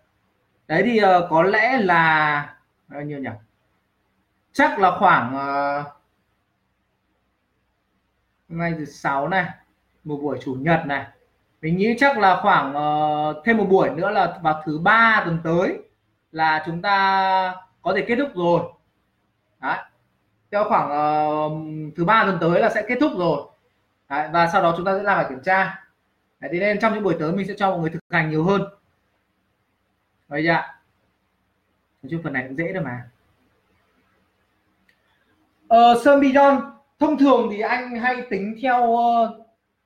Speaker 1: Đấy thì uh, có lẽ là bao nhiêu nhỉ? Chắc là khoảng uh, ngày thứ sáu này một buổi chủ nhật này mình nghĩ chắc là khoảng uh, thêm một buổi nữa là vào thứ ba tuần tới là chúng ta có thể kết thúc rồi Đấy. theo khoảng uh, thứ ba tuần tới là sẽ kết thúc rồi Đấy. và sau đó chúng ta sẽ làm bài kiểm tra Đấy. thế nên trong những buổi tới mình sẽ cho mọi người thực hành nhiều hơn Đấy chưa? Nói chung phần này cũng dễ thôi mà ờ, Sơn Bijon thông thường thì anh hay tính theo uh,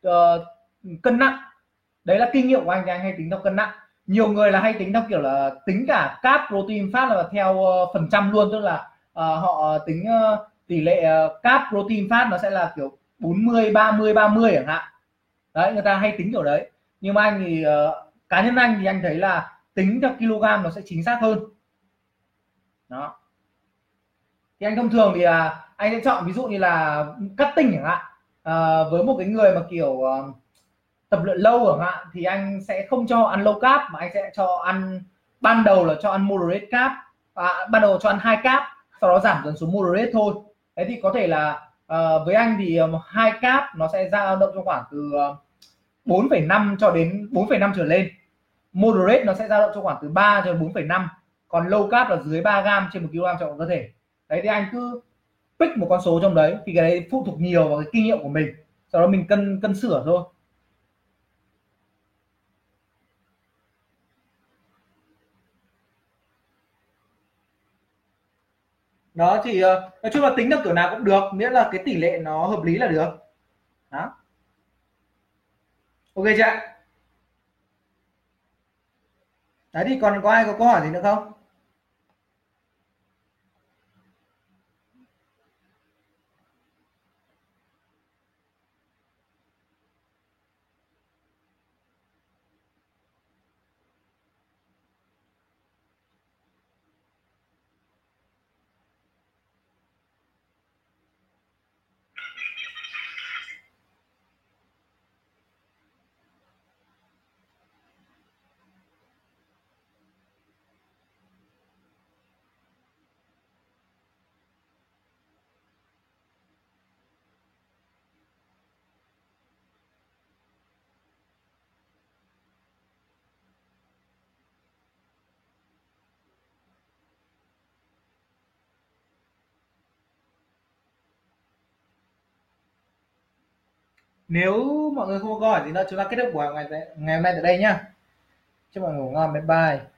Speaker 1: uh, cân nặng. Đấy là kinh nghiệm của anh thì anh hay tính theo cân nặng. Nhiều người là hay tính theo kiểu là tính cả cáp, protein fat là theo uh, phần trăm luôn. Tức là uh, họ tính uh, tỷ lệ uh, cáp protein fat nó sẽ là kiểu 40 30 30 chẳng hạn. Đấy người ta hay tính kiểu đấy. Nhưng mà anh thì uh, cá nhân anh thì anh thấy là tính theo kg nó sẽ chính xác hơn. Đó. Thì anh thông thường thì là anh sẽ chọn ví dụ như là cắt tinh chẳng hạn. À, với một cái người mà kiểu uh, tập luyện lâu chẳng hạn thì anh sẽ không cho ăn low carb mà anh sẽ cho ăn ban đầu là cho ăn moderate carb à, ban đầu cho ăn hai carb sau đó giảm dần xuống moderate thôi. Thế thì có thể là uh, với anh thì hai um, carb nó sẽ dao động trong khoảng từ uh, 4,5 cho đến 4,5 trở lên. Moderate nó sẽ dao động trong khoảng từ 3 cho đến 4,5 còn low carb là dưới 3 gram trên một kg trọng cơ thể. Đấy thì anh cứ pick một con số trong đấy thì cái đấy phụ thuộc nhiều vào cái kinh nghiệm của mình. Sau đó mình cân cân sửa thôi. Đó, thì ờ, nói chung là tính được kiểu nào cũng được, miễn là cái tỷ lệ nó hợp lý là được. Đó. Ok chưa đấy thì còn có ai có câu hỏi gì nữa không? Nếu mọi người không có câu hỏi gì nữa chúng ta kết thúc buổi ngày ngày hôm nay tại đây nhá. Chúc mọi người ngủ ngon, bye bye.